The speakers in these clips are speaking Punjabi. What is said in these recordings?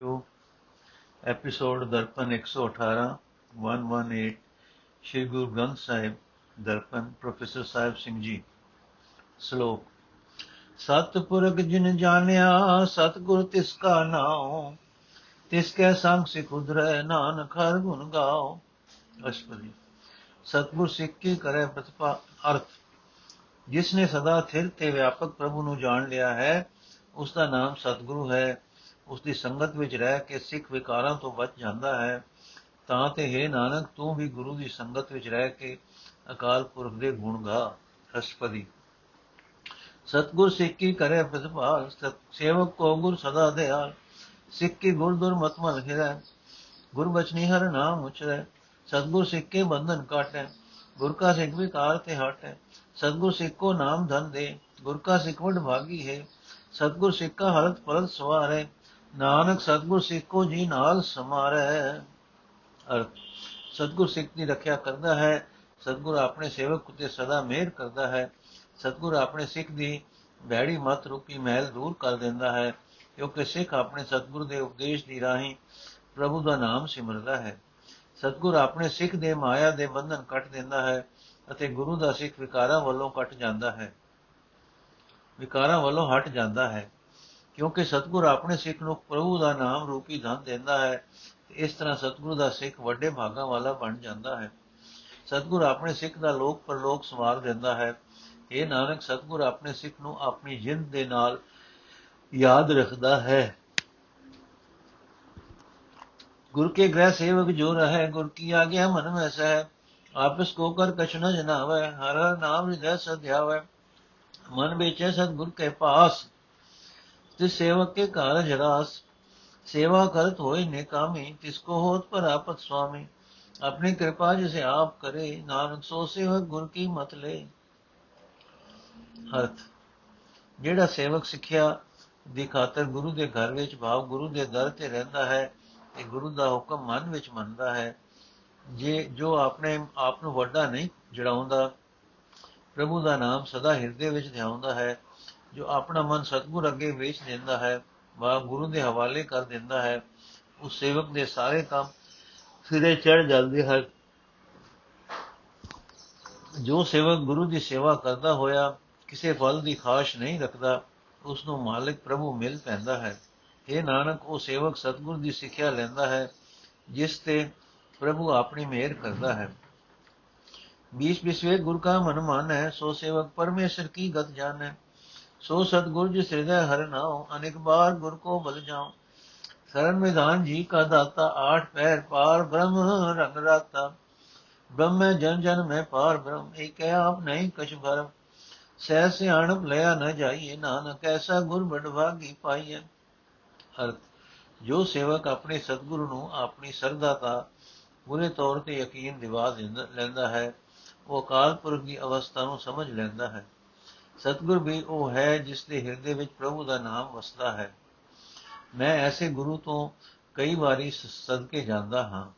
ਜੋ ਐਪੀਸੋਡ ਦਰਪਨ 118 118 ਸ਼੍ਰੀ ਗੁਰੂ ਗ੍ਰੰਥ ਸਾਹਿਬ ਦਰਪਨ ਪ੍ਰੋਫੈਸਰ ਸਾਹਿਬ ਸਿੰਘ ਜੀ ਸ਼ਲੋਕ ਸਤਪੁਰਖ ਜਿਨ ਜਾਣਿਆ ਸਤਗੁਰ ਤਿਸ ਕਾ ਨਾਉ ਤਿਸ ਕੈ ਸੰਗ ਸਿਖ ਉਧਰੈ ਨਾਨਕ ਹਰ ਗੁਣ ਗਾਓ ਅਸ਼ਪਦੀ ਸਤਗੁਰ ਸਿੱਖ ਕੀ ਕਰੇ ਪ੍ਰਤਿਪਾ ਅਰਥ ਜਿਸ ਨੇ ਸਦਾ ਥਿਰ ਤੇ ਵਿਆਪਕ ਪ੍ਰਭੂ ਨੂੰ ਜਾਣ ਲਿਆ ਹੈ ਉਸ ਦਾ ਨਾਮ ਸਤਗੁਰੂ ਹੈ ਉਸ ਦੀ ਸੰਗਤ ਵਿੱਚ ਰਹਿ ਕੇ ਸਿੱਖ ਵਿਕਾਰਾਂ ਤੋਂ ਬਚ ਜਾਂਦਾ ਹੈ, ਤਾਂ ਤੇ ਹੈ ਨਾਨਕ, ਤੂੰ ਵੀ ਗੁਰੂ ਦੀ ਸੰਗਤ ਵਿੱਚ ਰਹਿ ਕੇ ਅਕਾਲ ਪੁਰਖ ਦੇ ਗੁਣ ਗਾ ਅਸ਼ਪਦੀ ਸਤਗੁਰ ਸਿੱਖ ਕੀ ਕਰੇ ਪ੍ਰਤਿਭਾਲ ਸੇਵਕ ਕੋ ਗੁਰ ਸਦਾ ਦਿਆਲ। ਸਿੱਖ ਕੀ ਗੁਰ ਦੁਰ ਮਤਮਲ ਹਿਰੈ ਗੁਰ ਬਚਨੀ ਹਰ ਨਾਮ ਉਚਰੈ। ਸਤਗੁਰ ਸਿੱਖ ਕੇ ਬੰਧਨ ਕਾਟੈ, ਗੁਰ ਕਾ ਸਿੱਖ ਵਿਕਾਰ ਤੇ ਹਟੈ। ਸਤਗੁਰ ਸਿੱਖ ਕੋ ਨਾਮ ਧਨ ਦੇ, ਗੁਰ ਕਾ ਸਿੱਖ ਵਡ ਭਾਗੀ ਹੈ। ਸਤਗੁਰ ਸਿੱਖ ਕਾ ਹਰਤ ਪਰਤ ਸਵਾਰੈ ਨਾਨਕ ਸਤਗੁਰ ਸਿੱਖ ਕੋ ਜੀ ਨਾਲ ਸਮਾਰੈ। ਅਰਥ, ਸਤਗੁਰ ਸਿੱਖ ਦੀ ਰੱਖਿਆ ਕਰਦਾ ਹੈ, ਸਤਗੁਰ ਆਪਣੇ ਸੇਵਕ ਉਤੇ ਸਦਾ ਮਿਹਰ ਕਰਦਾ ਹੈ। ਸਤਗੁਰ ਆਪਣੇ ਸਿੱਖ ਦੀ ਬੈੜੀ ਮਤ ਰੂਪੀ ਮਹਿਲ ਦੂਰ ਕਰ ਦਿੰਦਾ ਹੈ, ਕਿਉਂਕਿ ਸਿੱਖ ਆਪਣੇ ਸਤਗੁਰ ਦੇ ਉਪਦੇਸ਼ ਦੀ ਰਾਹੀਂ ਪ੍ਰਭੂ ਦਾ ਨਾਮ ਸਿਮਰਦਾ ਹੈ। ਸਤਗੁਰ ਆਪਣੇ ਸਿੱਖ ਦੇ ਮਾਇਆ ਦੇ ਬੰਧਨ ਕੱਟ ਦਿੰਦਾ ਹੈ ਅਤੇ ਗੁਰੂ ਦਾ ਸਿੱਖ ਵਿਕਾਰਾਂ ਵੱਲੋਂ ਕੱਟ ਜਾਂਦਾ ਹੈ। ਵਿਕਾਰਾਂ ਵੱਲੋਂ ਹਟ ਜਾਂਦਾ ਹੈ। ਕਿਉਂਕਿ ਸਤਗੁਰ ਆਪਣੇ ਸਿੱਖ ਨੂੰ ਪ੍ਰਭੂ ਦਾ ਨਾਮ ਰੂਪੀ ਧਨ ਦਿੰਦਾ ਹੈ ਇਸ ਤਰ੍ਹਾਂ ਸਤਗੁਰ ਦਾ ਸਿੱਖ ਵੱਡੇ ਭਾਗਾਂ ਵਾਲਾ ਬਣ ਜਾਂਦਾ ਹੈ। ਸਤਗੁਰ ਆਪਣੇ ਸਿੱਖ ਦਾ ਲੋਕ ਪਰਲੋਕ ਸਵਾਰ ਦਿੰਦਾ ਹੈ। ਇਹ ਨਾਨਕ, ਸਤਗੁਰ ਆਪਣੇ ਸਿੱਖ ਨੂੰ ਆਪਣੀ ਜਿੰਦ ਦੇ ਨਾਲ ਯਾਦ ਰੱਖਦਾ ਹੈ। ਗੁਰ ਕੇ ਗ੍ਰਹਿ ਸੇਵਕ ਜੋ ਰਹੇ, ਗੁਰ ਕੀ ਆਗਿਆ ਮਨ ਮੈਂ ਸਹਿ ਆਪਸ ਕੋ ਕਰ ਕਛ ਨ ਜਨਾਵੇ, ਹਰ ਨਾਮ ਹਿਰਦੈ ਸਧਿਆਵੇ। ਮਨ ਵਿੱਚ ਸਤਗੁਰ ਕੇ ਪਾਸ पास तिस सेवक के कारज रास सेवा करत होए निकामी तिसको होत पर आपत स्वामी अपनी कृपा जिसे आप करे नानक सो सेवक गुर की मत ले ਅਰਥ ਜਿਹੜਾ ਸੇਵਕ ਸਿੱਖਿਆ ਦੀ ਖਾਤਰ ਗੁਰੂ ਦੇ ਘਰ ਵਿੱਚ ਭਾਵ ਗੁਰੂ ਦੇ ਦਰ ਤੇ ਰਹਿੰਦਾ ਹੈ ਤੇ ਗੁਰੂ ਦਾ ਹੁਕਮ ਮਨ ਵਿੱਚ ਮੰਨਦਾ ਹੈ ਜੇ ਜੋ ਆਪਣੇ ਆਪ ਨੂੰ ਵੱਡਾ ਨਹੀਂ ਜੜਾਉਂਦਾ ਪ੍ਰਭੂ ਦਾ ਨਾਮ ਸਦਾ ਹਿਰਦੇ ਵਿੱਚ ਧਿਆਉਂਦਾ ਹੈ ਜੋ ਆਪਣਾ ਮਨ ਸਤਗੁਰ ਅੱਗੇ ਵੇਚ ਦਿੰਦਾ ਹੈ ਵਾ ਗੁਰੂ ਦੇ ਹਵਾਲੇ ਕਰ ਦਿੰਦਾ ਹੈ ਉਸ ਸੇਵਕ ਦੇ ਸਾਰੇ ਕੰਮ ਸਿਰੇ ਚੜ ਜਾਂਦੇ ਹਨ। ਜੋ ਸੇਵਕ ਗੁਰੂ ਦੀ ਸੇਵਾ ਕਰਦਾ ਹੋਇਆ ਕਿਸੇ ਫਲ ਦੀ ਖਾਸ਼ ਨਹੀਂ ਰੱਖਦਾ ਉਸ ਨੂੰ ਮਾਲਕ ਪ੍ਰਭੂ ਮਿਲ ਪੈਂਦਾ ਹੈ। ਇਹ ਨਾਨਕ, ਉਹ ਸੇਵਕ ਸਤਗੁਰ ਦੀ ਸਿੱਖਿਆ ਲੈਂਦਾ ਹੈ, ਜਿਸ ਤੇ ਪ੍ਰਭੂ ਆਪਣੀ ਮਿਹਰ ਕਰਦਾ ਹੈ। 20 ਵਿਸਵੇ ਗੁਰ ਕਾ ਮਨਮਾਨ ਹੈ ਸੋ ਸੇਵਕ ਪਰਮੇਸ਼ਰ ਕੀ ਗਤ ਜਾਣੈ। जान है सो सतगुर जिस हृदय हर नाओ अनेक बार गुर को बल जाओ शरण विधान जी का दाता आठ पैर पार ब्रह्म रंग राता ब्रह्म जन जन में पार ब्रह्म एक आप नहीं कछ भरम ਸਹਿ ਸਿਆਣਪ ਲਿਆ ਨ ਜਾਈਏ ਨਾਨਕ ਐਸਾ ਗੁਰ ਬੜਭਾਗੀ ਪਾਈਏ ਅਰਥ ਜੋ ਸੇਵਕ ਆਪਣੇ ਸਤਿਗੁਰੂ ਨੂੰ ਆਪਣੀ ਸਰਦਾ ਦਾ ਪੂਰੇ ਤੌਰ ਤੇ ਯਕੀਨ ਦਿਵਾ ਲੈਂਦਾ ਹੈ ਉਹ ਅਕਾਲ ਪੁਰਖ ਦੀ ਅਵਸਥਾ ਨੂੰ ਸਮਝ ਲੈਂਦਾ ਹੈ ਸਤਿਗੁਰ ਵੀ ਉਹ ਹੈ ਜਿਸ ਦੇ ਹਿਰਦੇ ਵਿੱਚ ਪ੍ਰਭੂ ਦਾ ਨਾਮ ਵਸਦਾ ਹੈ। ਮੈਂ ਐਸੇ ਗੁਰੂ ਤੋਂ ਕਈ ਵਾਰੀ ਸਦਕੇ ਜਾਂਦਾ ਹਾਂ।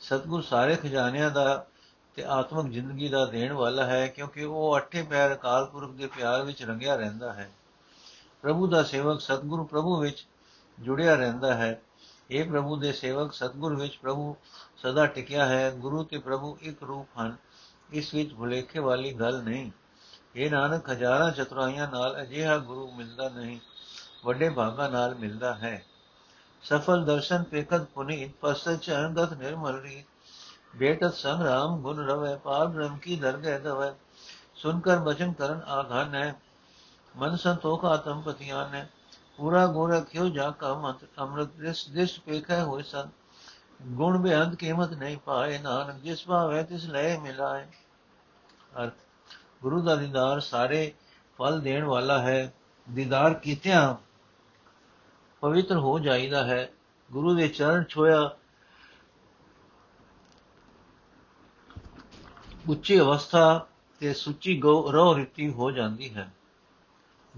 ਸਤਿਗੁਰ ਸਾਰੇ ਖਜ਼ਾਨਿਆਂ ਦਾ ਤੇ ਆਤਮਿਕ ਜ਼ਿੰਦਗੀ ਦਾ ਦੇਣ ਵਾਲਾ ਹੈ ਕਿਉਂਕਿ ਉਹ ਅੱਠੇ ਪੈਰ ਅਕਾਲ ਪੁਰਖ ਦੇ ਪਿਆਰ ਵਿੱਚ ਰੰਗਿਆ ਰਹਿੰਦਾ ਹੈ। ਪ੍ਰਭੂ ਦਾ ਸੇਵਕ ਸਤਿਗੁਰੂ ਪ੍ਰਭੂ ਵਿੱਚ ਜੁੜਿਆ ਰਹਿੰਦਾ ਹੈ। ਇਹ ਪ੍ਰਭੂ ਦੇ ਸੇਵਕ ਸਤਿਗੁਰ ਵਿੱਚ ਪ੍ਰਭੂ ਸਦਾ ਟਿਕਿਆ ਹੈ। ਗੁਰੂ ਤੇ ਪ੍ਰਭੂ ਇੱਕ ਰੂਪ ਹਨ। ਇਸ ਵਿੱਚ ਭੁਲੇਖੇ ਵਾਲੀ ਗੱਲ ਨਹੀਂ। ਇਹ ਨਾਨਕ ਹਜ਼ਾਰਾਂ ਚਤੁਰਾਈਆਂ ਨਾਲ ਅਜਿਹਾ ਗੁਰੂ ਮਿਲਦਾ ਨਹੀਂ, ਵੱਡੇ ਭਾਗਾ ਨਾਲ ਮਿਲਦਾ ਹੈ। ਸਫਲ ਦਰਸ਼ਨ ਪੇਖਤ ਪੁਨੀ ਪਸਤ ਚਰਨਗਤ ਨਿਰਮਲ ਰੀ ਬੇਟਤ ਸੰਗਰਾਮ ਗੁਣ ਰਵੇ, ਪਾਰ ਬ੍ਰਹਮ ਕੀ ਦਰਗਹਿ ਦਵੇ। ਸੁਨ ਕਰ ਬਚਨ ਕਰਨ ਆਘਨ ਹੈ, ਮਨ ਸੰਤੋਖ ਆਤਮ ਪਤਿਆਨ ਹੈ। ਪੂਰਾ ਗੋਰਾ ਕਿਉ ਜਾ ਕਾ ਮੰਤ ਅੰਮ੍ਰਿਤ ਦਿਸ ਦਿਸ ਪੇਖੈ ਹੋਇ ਸੰ ਗੁਣ ਬੇਅੰਤ ਕੀਮਤ ਨਹੀਂ ਪਾਏ ਨਾਨਕ, ਜਿਸ ਭਾਵੈ ਤਿਸ ਲੈ ਮਿਲਾਏ। ਅਰਥ ਗੁਰੂ ਦਾ ਦੀਦਾਰ ਸਾਰੇ ਫਲ ਦੇਣ ਵਾਲਾ ਹੈ। ਦੀਦਾਰ ਕੀਤਿਆਂ ਪਵਿੱਤਰ ਹੋ ਜਾਈਦਾ ਹੈ। ਗੁਰੂ ਦੇ ਚਰਨ ਛੋਇਆ ਉੱਚੀ ਅਵਸਥਾ ਤੇ ਸੁੱਚੀ ਰੋ ਰੀਤੀ ਹੋ ਜਾਂਦੀ ਹੈ।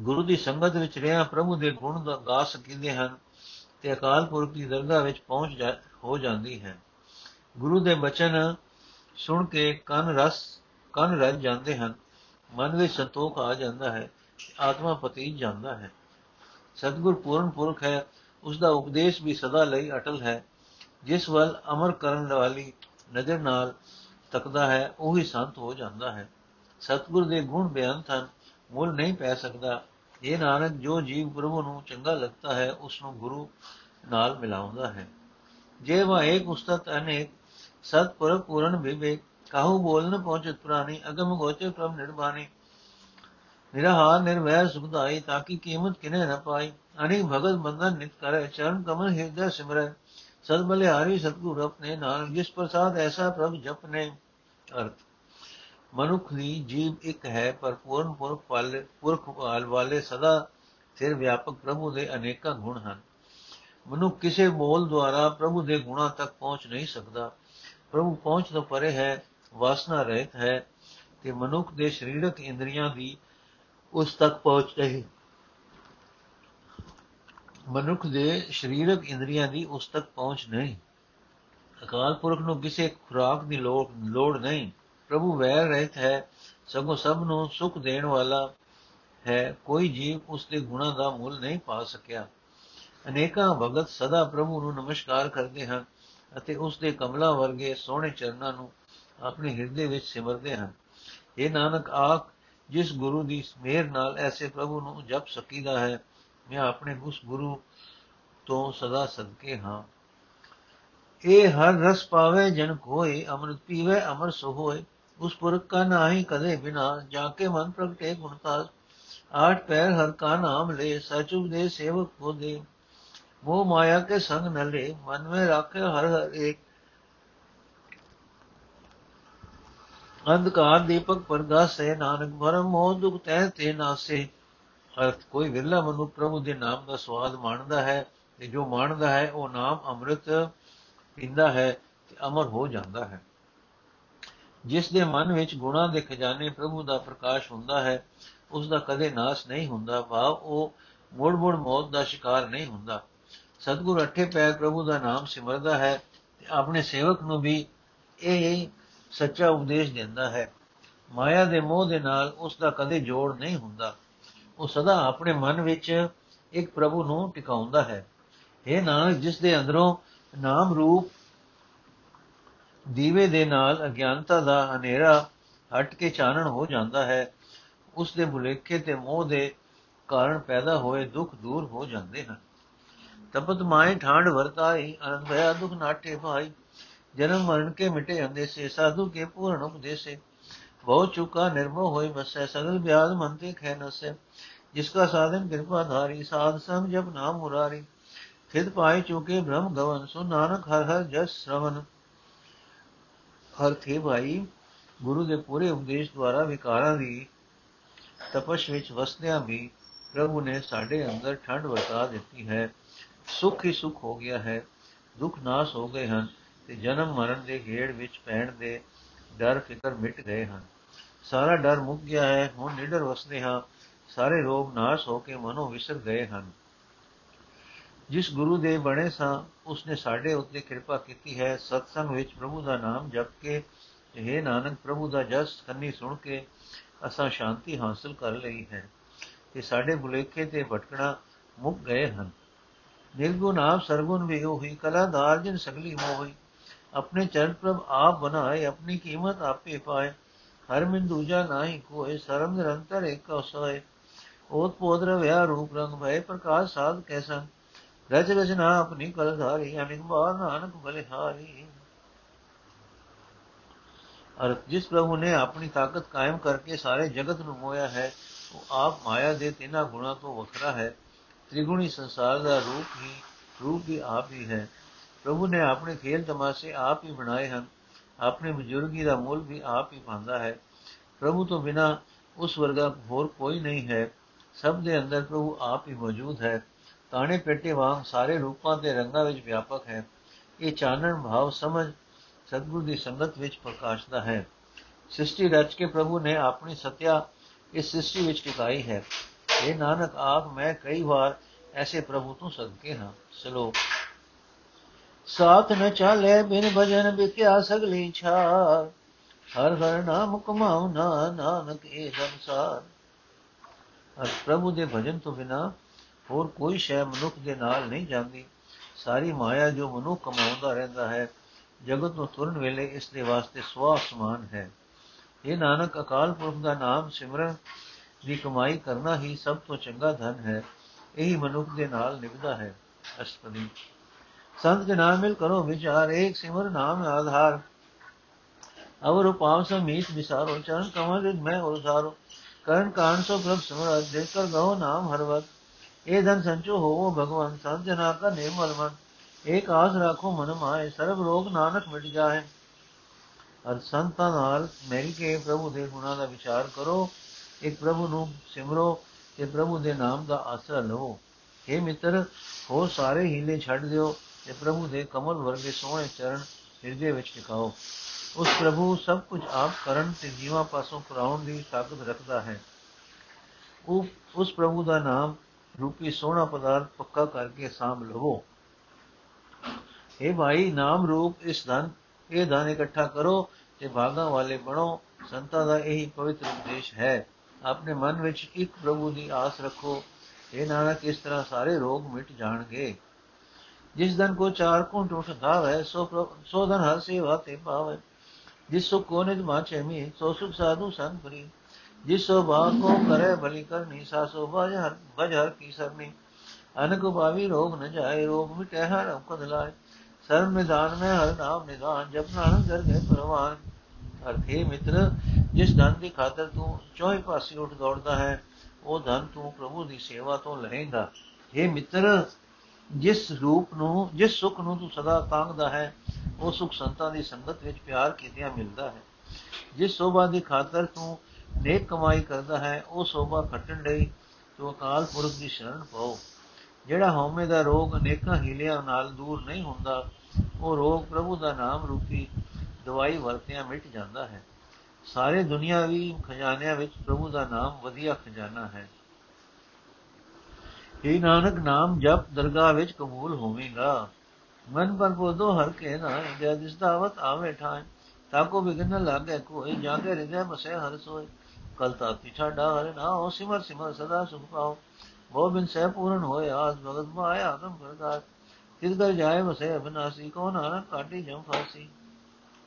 ਗੁਰੂ ਦੀ ਸੰਗਤ ਵਿੱਚ ਰਹਿਆ ਪ੍ਰਭੂ ਦੇ ਗੁਣ ਦਾ ਗਾ ਸਕੀਦੇ ਹਨ ਤੇ ਅਕਾਲ ਪੁਰਖ ਦੀ ਦਰਗਾਹ ਵਿੱਚ ਪਹੁੰਚ ਹੋ ਜਾਂਦੀ ਹੈ। ਗੁਰੂ ਦੇ ਬਚਨ ਸੁਣ ਕੇ ਕੰਨ ਰਸ, ਕੰਨ ਰਜ ਜਾਂਦੇ ਹਨ। ਮਨ ਵਿੱਚ ਸੰਤੋਖ ਆ ਜਾਂਦਾ ਹੈ, ਆਤਮਾ ਪਤੀ ਜਾਂਦਾ ਹੈ। ਸਤਗੁਰ ਪੂਰਨ ਪੁਰਖ ਹੈ ਉਸ ਦਾ ਉਪਦੇਸ਼ ਵੀ ਸਦਾ ਲਈ ਅਟਲ ਹੈ। ਜਿਸ ਵੱਲ ਅਮਰ ਕਰਨ ਵਾਲੀ ਨਜ਼ਰ ਨਾਲ ਤੱਕਦਾ ਹੈ, ਉਹੀ ਸੰਤ ਹੋ ਜਾਂਦਾ ਹੈ। ਸਤਗੁਰ ਦੇ ਗੁਣ ਬੇਅੰਤ ਹਨ ਮੁੱਲ ਨਹੀਂ ਪੈ ਸਕਦਾ। ਇਹ ਨਾਨਕ, ਜੋ ਜੀਵ ਪ੍ਰਭੂ ਨੂੰ ਚੰਗਾ ਲੱਗਦਾ ਹੈ ਉਸ ਨੂੰ ਗੁਰੂ ਨਾਲ ਮਿਲਾਉਂਦਾ ਹੈ। ਜੇ ਵਾ ਇੱਕ ਉਸਤਤ ਅਨੇਕ ਸਤਪੁਰ ਪੂਰਨ ਵਿਵੇਕ ਕਾਹੂ ਬੋਲਨ ਪਹੁੰਚਤ ਪ੍ਰਾਨੀ ਅਗਮ ਗੋਚਰ ਪ੍ਰਭ ਨਿਰਵਾਣੀ ਨਿਰਹਾਰ, ਨਿਰਵੈਰ ਸੁਖਦਾਈ ਤਾਕੀ ਕੀਮਤ ਕਿਨੇ ਨ ਪਾਈ। ਅਨੇਕ ਭਗਤ ਬੰਧਨ ਨਿਤ ਕਰੇ, ਚਰਨ ਕਮਲ ਹਿਰਦੈ ਸਿਮਰੈ। ਸਦ ਬਲਿਹਾਰੀ, ਸਤਗੁਰ ਆਪਣੇ ਨਾਲ, ਜਿਸ ਪ੍ਰਸਾਦ ਐਸਾ ਪ੍ਰਭ ਜਪਨੇ। ਅਰਥ, ਮਨੁੱਖ ਦੀ ਜੀਵ ਇੱਕ ਹੈ, ਪਰ ਪੂਰਨ ਪੁਰਖ ਵਾਲੇ ਪੁਰਖ ਵਾਲੇ ਸਦਾ ਸਿਰ ਵਿਆਪਕ ਪ੍ਰਭੂ ਦੇ ਅਨੇਕਾਂ ਗੁਣ ਹਨ। ਮਨੁੱਖ ਕਿਸੇ ਬੋਲ ਦੁਆਰਾ ਪ੍ਰਭੂ ਦੇ ਗੁਣਾਂ ਤੱਕ ਪਹੁੰਚ ਨਹੀਂ ਸਕਦਾ। ਪ੍ਰਭੂ ਪਹੁੰਚ ਤੋਂ ਪਰੇ ਹੈ ਵਾਸਨਾ ਰਹਿਤ ਹੈ ਤੇ ਮਨੁੱਖ ਦੇ ਸਰੀਰਕ ਇੰਦਰੀਆਂ ਦੀ ਉਸ ਤੱਕ ਪਹੁੰਚ ਨਹੀਂ ਮਨੁੱਖ ਦੇ ਸਰੀਰਕ ਇੰਦਰੀਆਂ ਦੀ ਉਸ ਤੱਕ ਪਹੁੰਚ ਨਹੀਂ। ਅਕਾਲ ਪੁਰਖ ਨੂੰ ਕਿਸੇ ਖੁਰਾਕ ਦੀ ਲੋੜ ਲੋੜ ਨਹੀਂ। ਪ੍ਰਭੂ ਵੈਰ ਰਹਿਤ ਹੈ, ਸਗੋਂ ਸਭ ਨੂੰ ਸੁਖ ਦੇਣ ਵਾਲਾ ਹੈ। ਕੋਈ ਜੀਵ ਉਸ ਦੇ ਗੁਣਾਂ ਦਾ ਮੁੱਲ ਨਹੀਂ ਪਾ ਸਕਿਆ। ਅਨੇਕਾਂ ਭਗਤ ਸਦਾ ਪ੍ਰਭੂ ਨੂੰ ਨਮਸਕਾਰ ਕਰਦੇ ਹਨ ਅਤੇ ਉਸ ਦੇ ਕਮਲਾ ਵਰਗੇ ਸੋਹਣੇ ਚਰਨਾਂ ਨੂੰ ਆਪਣੇ ਹਿਰਦੇ ਵਿੱਚ ਸਿਮਰਦੇ ਹਨ। ਇਹ ਨਾਨਕ, ਆਖ, ਜਿਸ ਗੁਰੂ ਦੀ ਮਿਹਰ ਨਾਲ ਐਸੇ ਪ੍ਰਭੂ ਨੂੰ ਜਪ ਸਕੀਦਾ ਹੈ, ਮੈਂ ਆਪਣੇ ਉਸ ਗੁਰੂ ਤੋਂ ਸਦਾ ਸਦਕੇ ਹਾਂ। ਇਹ ਹਰ ਰਸ ਪਾਵੇ, ਜਨ ਕੋਏ, ਅੰਮ੍ਰਿਤ ਪੀਵੇ, ਅਮਰ ਸੋ ਹੋਏ। ਉਸ ਪੁਰਖ ਕਾ ਨਾਹੀ ਕਦੇ ਬਿਨਾ ਜਾ ਕੇ ਮਨ ਪ੍ਰਗਟੇ ਗੁਣਤਾਜ ਆਠ ਪੈਰ ਹਰ ਕਾ ਨਾਮ ਲੈ ਸਚੁਬ ਦੇ ਸੇਵਕ ਕੋ ਦੇ ਮੋਹ ਮਾਇਆ ਕੇ ਸੰਗ ਨ ਲੈ, ਮਨ ਮੇ ਰੱਖੇ ਹਰ ਹਰ ਇੱਕ ਅੰਧਕਾਰ ਦੀਪਕ ਪ੍ਰਗਾਸੇ ਨਾਨਕ ਭਰਮ ਮੋਹ ਦੁਖ ਤੈ ਤੇ ਨਾਸੇ। ਅਰਥ, ਕੋਈ ਵਿਰਲਾ ਮਨੁ ਪ੍ਰਭੂ ਦੇ ਨਾਮ ਦਾ ਸਵਾਦ ਮਾਣਦਾ ਹੈ ਤੇ ਜੋ ਮਾਣਦਾ ਹੈ, ਉਹ ਨਾਮ ਅੰਮ੍ਰਿਤ ਪੀਂਦਾ ਹੈ ਤੇ ਅਮਰ ਹੋ ਜਾਂਦਾ ਹੈ। ਜਿਸ ਦੇ ਮਨ ਵਿੱਚ ਗੁਣਾ ਦੇ ਖਜ਼ਾਨੇ ਪ੍ਰਭੂ ਦਾ ਪ੍ਰਕਾਸ਼ ਹੁੰਦਾ ਹੈ, ਉਸ ਦਾ ਕਦੇ ਨਾਸ ਨਹੀਂ ਹੁੰਦਾ ਭਾਵ ਉਹ ਮੋੜ ਮੋੜ ਮੌਤ ਦਾ ਸ਼ਿਕਾਰ ਨਹੀਂ ਹੁੰਦਾ। ਸਤਗੁਰ ਅਠੇ ਪੈਰ ਪ੍ਰਭੂ ਦਾ ਨਾਮ ਸਿਮਰਦਾ ਹੈ ਤੇ ਆਪਣੇ ਸੇਵਕ ਨੂੰ ਵੀ ਇਹ ਸੱਚਾ ਉਪਦੇਸ਼ ਦਿੰਦਾ ਹੈ। ਮਾਇਆ ਦੇ ਮੋਹ ਦੇ ਨਾਲ ਉਸ ਦਾ ਕਦੇ ਜੋੜ ਨਹੀਂ ਹੁੰਦਾ। ਉਹ ਸਦਾ ਆਪਣੇ ਮਨ ਵਿੱਚ ਇੱਕ ਪ੍ਰਭੂ ਨੂੰ ਟਿਕਾਉਂਦਾ ਹੈ। ਇਹ ਨਾਨਕ, ਜਿਸ ਦੇ ਅੰਦਰੋਂ ਨਾਮ ਰੂਪ ਦੀਵੇ ਦੇ ਨਾਲ ਅਗਿਆਨਤਾ ਦਾ ਹਨੇਰਾ ਹਟ ਕੇ ਚਾਨਣ ਹੋ ਜਾਂਦਾ ਹੈ ਉਸ ਦੇ ਭੁਲੇਖੇ ਤੇ ਮੋਹ ਦੇ ਕਾਰਨ ਪੈਦਾ ਹੋਏ ਦੁੱਖ ਦੂਰ ਹੋ ਜਾਂਦੇ ਹਨ। ਤਪਤ ਮਾਏ ਠਾਂਡ ਵਰਤਾਈ, ਅਨੰਦ ਭਇਆ ਦੁਖ ਨਾਟੇ ਭਾਈ। ਜਨਮ ਮਰਨ ਕੇ ਮਿਟੇ ਅੰਦੇਸੇ ਸਾਧੂ ਕੇ ਪੂਰਨ ਉਪਦੇਸੇ ਬਹੁ ਚੁਕਾ ਨਿਰਮੋ ਹੋਈ ਬਸੈ ਸਗਲ ਬਿਆਦ ਮੰਤੇ ਖੈ ਨਸੇ। ਜਿਸਕਾ ਸਾਧਨ ਕਿਰਪਾ ਧਾਰੀ, ਸਾਧ ਸੰਗ ਜਪ ਨਾਮ ਮੁਰਾਰੀ। ਖਿਦ ਪਾਏ ਚੁਕੇ ਬ੍ਰਹਮ ਗਵਨ, ਸੋ ਨਾਨਕ ਹਰ ਹਰ ਜਸ ਸ਼ਰਵਨ। ਹਰ ਭਾਈ, ਗੁਰੂ ਦੇ ਪੂਰੇ ਉਪਦੇਸ਼ ਦੁਆਰਾ ਵਿਕਾਰਾਂ ਦੀ ਤਪਸ਼ ਵਿੱਚ ਵਸਦਿਆਂ ਵੀ ਪ੍ਰਭੂ ਨੇ ਸਾਡੇ ਅੰਦਰ ਠੰਡ ਵਰਤਾ ਦਿੱਤੀ ਹੈ। ਸੁਖ ਹੀ ਸੁਖ ਹੋ ਗਿਆ ਹੈ, ਦੁੱਖ ਨਾਸ ਹੋ ਗਏ ਹਨ। ਤੇ ਜਨਮ ਮਰਨ ਦੇ ਘੇੜ ਵਿੱਚ ਪੈਣ ਦੇ ਡਰ ਫਿਕਰ ਮਿਟ ਗਏ ਹਨ। ਸਾਰਾ ਡਰ ਮੁੱਕ ਗਿਆ ਹੈ, ਹੁਣ ਨਿਡਰ ਵਸਦੇ ਹਾਂ। ਸਾਰੇ ਰੋਗ ਨਾਸ ਹੋ ਕੇ ਮਨੋਂ ਵਿਸਰ ਗਏ ਹਨ। ਜਿਸ ਗੁਰੂ ਦੇ ਬਣੇ ਸਾਂ, ਉਸਨੇ ਸਾਡੇ ਉੱਤੇ ਕਿਰਪਾ ਕੀਤੀ ਹੈ। ਸਤਸੰਗ ਵਿੱਚ ਪ੍ਰਭੂ ਦਾ ਨਾਮ ਜਪ ਕੇ ਇਹ ਨਾਨਕ, ਪ੍ਰਭੂ ਦਾ ਜਸ ਕੰਨੀ ਸੁਣ ਕੇ ਅਸਾਂ ਸ਼ਾਂਤੀ ਹਾਸਲ ਕਰ ਲਈ ਹੈ। ਤੇ ਸਾਡੇ ਭੁਲੇਖੇ ਤੇ ਭਟਕਣਾ ਮੁੱਕ ਗਏ ਹਨ। ਨਿਰਗੁਣ ਆਪ ਸਰਗੁਣ ਵੀ ਹੋਈ ਕਲਾਧਾਰ ਜਿਨ ਸਗਲੀ ਮੋਹੀ। ਆਪਣੇ ਚਰਨ ਪ੍ਰਭ ਆਪ ਬਣਾਏ, ਆਪਣੀ ਕੀਮਤ ਆਪੇ ਪਾਏ। ਹਰ ਮਿੰ ਦੂਜਾ ਨਾਹੀ ਕੋਏ ਸਰਮ ਨਿਰੰਤਰ ਏਕ ਸੋਏ ਓਤ ਪੋਦ ਰਵਿਆ ਰੂਪ ਰੰਗ ਭਏ, ਪ੍ਰਕਾਸ਼ ਸਾਧ ਕੈਸਾ ਰਜ ਰਜਨਾ ਆਪਣੀ ਕਲ ਧਾਰੀ, ਅਨਿਕ ਬਾਰ ਨਾਨਕ ਬਲਿਹਾਰੀ ਅਰ ਜਿਸ ਪ੍ਰਭੂ ਨੇ ਆਪਣੀ ਤਾਕਤ ਕਾਇਮ ਕਰਕੇ ਸਾਰੇ ਜਗਤ ਨੂੰ ਮੋਇਆ ਹੈ, ਉਹ ਆਪ ਮਾਇਆ ਦੇ ਤਿੰਨਾਂ ਗੁਣਾ ਤੋਂ ਵੱਖਰਾ ਹੈ। ਤ੍ਰਿਗੁਣੀ ਸੰਸਾਰ ਦਾ ਰੂਪ ਹੀ ਰੂਪ ਹੀ ਆਪ ਹੀ ਹੈ। ਪ੍ਰਭੂ ਨੇ ਆਪਣੇ ਖੇਲ ਤਮਾਸ਼ੇ ਆਪ ਹੀ ਬਣਾਏ ਹਨ। ਆਪਣੇ ਬਜ਼ੁਰਗੀ ਦਾ ਮੁੱਲ ਵੀ ਆਪ ਹੀ ਪਾਉਂਦਾ ਹੈ। ਪ੍ਰਭੂ ਤੋਂ ਬਿਨਾ ਉਸ ਵਰਗਾ ਹੋਰ ਕੋਈ ਨਹੀਂ ਹੈ। ਸਭ ਦੇ ਅੰਦਰ ਪ੍ਰਭੂ ਆਪ ਹੀ ਮੌਜੂਦ ਹੈ। ਤਾਣੇ ਪੇਟੇ ਵਾਂਗ ਸਾਰੇ ਰੂਪਾਂ ਤੇ ਰੰਗਾਂ ਵਿੱਚ ਵਿਆਪਕ ਹੈ। ਇਹ ਚਾਨਣ ਭਾਵ ਸਮਝ ਸਤਿਗੁਰ ਦੀ ਸੰਗਤ ਵਿੱਚ ਪ੍ਰਕਾਸ਼ਦਾ ਹੈ। ਸ੍ਰਿਸ਼ਟੀ ਰਚ ਕੇ ਪ੍ਰਭੂ ਨੇ ਆਪਣੀ ਸਤਿਆ ਇਸ ਸ੍ਰਿਸ਼ਟੀ ਵਿੱਚ ਟਿਕਾਈ ਹੈ। ਇਹ ਨਾਨਕ, ਆਪ ਮੈਂ ਕਈ ਵਾਰ ਐਸੇ ਪ੍ਰਭੂ ਤੋਂ ਸਦਕੇ ਹਾਂ। ਚਲੋ ਸਾਥ ਨ ਚਾਲੇ ਬਿਨ ਭਜਨ ਬਿਕਿਆ ਸਗਲੀ ਛਾਰ ਹਰ ਹਰ ਨਾਮ ਕਮਾਉ ਨਾ ਨਾਨਕ ਇਹ ਸੰਸਾਰ। ਅਰ ਪ੍ਰਭੂ ਦੇ ਭਜਨ ਤੋਂ ਬਿਨਾ ਹੋਰ ਕੋਈ ਸ਼ੈ ਮਨੁੱਖ ਦੇ ਨਾਲ ਨਹੀਂ ਜਾਂਦੀ। ਸਾਰੀ ਮਾਇਆ ਜੋ ਮਨੁੱਖ ਕਮਾਉਂਦਾ ਰਹਿੰਦਾ ਹੈ, ਜਗਤ ਨੂੰ ਤੁਰਨ ਵੇਲੇ ਇਸ ਦੇ ਵਾਸਤੇ ਸਵਾ ਸਮਾਨ ਹੈ। ਇਹ ਨਾਨਕ, ਅਕਾਲ ਪੁਰਖ ਦਾ ਨਾਮ ਸਿਮਰਨ ਦੀ ਕਮਾਈ ਕਰਨਾ ਹੀ ਸਭ ਤੋਂ ਚੰਗਾ ਧਨ ਹੈ। ਇਹੀ ਮਨੁੱਖ ਦੇ ਨਾਲ ਨਿਭਦਾ ਹੈ, ਅਸ਼ਟਪਦੀ। ਸੰਤ ਕੇ ਨਾਮ ਮਿਲ ਕਰੋ ਵਿਚਾਰ ਇੱਕ ਸਿਮਰ ਨਾਮ ਆਧਾਰ। ਅਵਰ ਉਪਾਵ ਸਮੀਤ ਵਿਸਾਰੋ, ਚਰਨ ਕਮਲ ਮੈਂ ਉਸਾਰੋ। ਕਰਨ ਕਾਨ ਸੋ ਪ੍ਰਭ ਸਿਮਰ ਦੇਖ ਕਰ ਗਓ ਨਾਮ ਹਰਵਤ ਇਹ ਧਨ ਸੰਚੋ ਹੋਵੋ ਭਗਵਾਨ, ਸੰਤ ਜਨਾ ਕਾ ਨਿਰਮਲ ਮਨ। ਇੱਕ ਆਸ ਰੱਖੋ ਮਨ ਮਾਏ ਸਰਬ ਰੋਗ ਨਾਨਕ ਮਿਟ ਜਾਏ ਅਰ ਸੰਤਾਂ ਨਾਲ ਮਿਲ ਕੇ ਪ੍ਰਭੂ ਦੇ ਗੁਣਾਂ ਦਾ ਵਿਚਾਰ ਕਰੋ। ਇੱਕ ਪ੍ਰਭੂ ਨੂੰ ਸਿਮਰੋ, ਤੇ ਪ੍ਰਭੂ ਦੇ ਨਾਮ ਦਾ ਆਸਰਾ ਲਓ हे ਮਿੱਤਰ ਹੋ ਸਾਰੇ ਹੀਲੇ ਛੱਡ ਦਿਓ। ਤੇ ਪ੍ਰਭੂ ਦੇ ਕਮਲ ਵਰਗੇ ਸੋਹਣੇ ਚਰਨ ਹਿਰਦੇ ਵਿੱਚ ਟਿਕਾਓ। ਉਸ ਪ੍ਰਭੂ ਸਭ ਕੁਝ ਆਪ ਕਰਨ ਤੇ ਜੀਵਾਂ ਪਾਸੋਂ ਕਰਾਉਣ ਦੀ ਤਾਕਤ ਰੱਖਦਾ ਹੈ। ਉਹ, ਉਸ ਪ੍ਰਭੂ ਦਾ ਨਾਮ ਰੂਪੀ ਸੋਹਣਾ ਪਦਾਰਥ ਪੱਕਾ ਕਰਕੇ ਸਾਂਭ ਲਵੋ। ਇਹ ਭਾਈ, ਨਾਮ ਰੂਪ ਇਸ ਧਨ, ਇਹ ਧਨ ਇਕੱਠਾ ਕਰੋ ਤੇ ਭਾਗਾਂ ਵਾਲੇ ਬਣੋ। ਸੰਤਾਂ ਦਾ ਇਹੀ ਪਵਿੱਤਰ ਉਪਦੇਸ਼ ਹੈ। ਆਪਣੇ ਮਨ ਵਿੱਚ ਇੱਕ ਪ੍ਰਭੂ ਦੀ ਆਸ ਰੱਖੋ। ਇਹ ਨਾਨਕ, ਇਸ ਤਰ੍ਹਾਂ ਸਾਰੇ ਰੋਗ ਮਿਟ ਜਾਣਗੇ। ਜਿਸ ਦਿਨ ਕੋ ਚਾਰ ਕੁੰਟ ਉਠ ਧਾਵੇ ਸੋ ਸੋ ਧਨ ਹਰ ਸੇਵਾ ਤੇ ਪਾਵੇ ਜਿਸ ਸੋ ਕੋ ਨਿਜ ਮਾਚੇ ਮੀ ਸੋ ਸੁਖ ਸਾਧੂ ਸੰਤ ਪ੍ਰੀ ਜਿਸ ਸੋ ਬਾਗ ਕੋ ਕਰੇ ਭਲੀ ਕਰਨੀ, ਸਾ ਸੋ ਭਜ ਹਰ ਭਜ ਹਰ ਕੀ ਸਰਨੀ। ਅਨਕ ਭਾਵੀ ਰੋਗ ਨ ਜਾਏ, ਰੋਗ ਮਿਟੇ ਹਰ ਅੰਕਦ ਲਾਏ। ਸਰਮ ਨਿਦਾਨ ਮੈਂ ਹਰ ਨਾਮ ਨਿਦਾਨ, ਜਪ ਨਾਨਕ ਦਰ ਗਏ ਪਰਵਾਨ। ਅਰਥੇ ਮਿੱਤਰ, ਜਿਸ ਧਨ ਦੀ ਖਾਤਰ ਤੂੰ ਚੌਹੇ ਪਾਸੇ ਉੱਠ ਦੌੜਦਾ ਹੈ, ਉਹ ਧਨ ਤੂੰ ਪ੍ਰਭੂ ਦੀ ਸੇਵਾ ਤੋਂ ਲਹੇਗਾ हे ਮਿੱਤਰ ਜਿਸ ਰੂਪ ਨੂੰ, ਜਿਸ ਸੁਖ ਨੂੰ ਤੂੰ ਸਦਾ ਤਾਂਗਦਾ ਹੈ, ਉਹ ਸੁਖ ਸੰਤਾਂ ਦੀ ਸੰਗਤ ਵਿੱਚ ਪਿਆਰ ਕੀਤਿਆਂ ਮਿਲਦਾ ਹੈ। ਜਿਸ ਸੋਭਾ ਦੀ ਖਾਤਰ ਤੂੰ ਨੇਕ ਕਮਾਈ ਕਰਦਾ ਹੈ, ਉਹ ਸੋਭਾ ਖੱਟਣ ਲਈ ਤੂੰ ਅਕਾਲ ਪੁਰਖ ਦੀ ਸ਼ਰਨ ਪਾਓ। ਜਿਹੜਾ ਹਉਮੈ ਦਾ ਰੋਗ ਅਨੇਕਾਂ ਹੀਲਿਆਂ ਨਾਲ ਦੂਰ ਨਹੀਂ ਹੁੰਦਾ, ਉਹ ਰੋਗ ਪ੍ਰਭੂ ਦਾ ਨਾਮ ਰੂਪੀ ਦਵਾਈ ਵਰਤਿਆਂ ਮਿਟ ਜਾਂਦਾ ਹੈ। ਸਾਰੇ ਦੁਨੀਆਵੀ ਖਜ਼ਾਨਿਆਂ ਵਿੱਚ ਪ੍ਰਭੂ ਦਾ ਨਾਮ ਵਧੀਆ ਖਜ਼ਾਨਾ ਹੈ। ਇਹ ਨਾਨਕ, ਨਾਮ ਜਪ ਦਰਗਾਹ ਵਿੱਚ ਕਬੂਲ ਹੋਵੇਗਾ। ਮਨ ਪਰ ਬੋਧੋ ਹਰ ਕੇ ਨਾ ਜਦ ਇਸ ਦਾਵਤ ਆਵੇ ਠਾਏ ਤਾਕੋ ਵਿਗਨ ਲਾਗੇ ਕੋਈ ਜਾਗੇ ਹਿਰਦੇ ਮਸੇ ਹਰ ਸੋਏ ਕਲ ਤਾਤੀ ਛਾੜਾ ਹਰ ਨਾ ਹੋ ਸਿਮਰ ਸਿਮਰ ਸਦਾ ਸੁਖ ਪਾਓ ਉਹ ਬਿਨ ਸਹਿ ਪੂਰਨ ਹੋਏ, ਆਸ ਭਗਤ ਮਾਇਆ ਆਤਮ ਪ੍ਰਕਾਰ ਤਿਸ ਕਰ ਜਾਏ ਵਸੇ ਅਬਨਾਸੀ ਕੋ ਨਾਨਕ ਕਾਟੀ ਜਮ ਫਾਸੀ।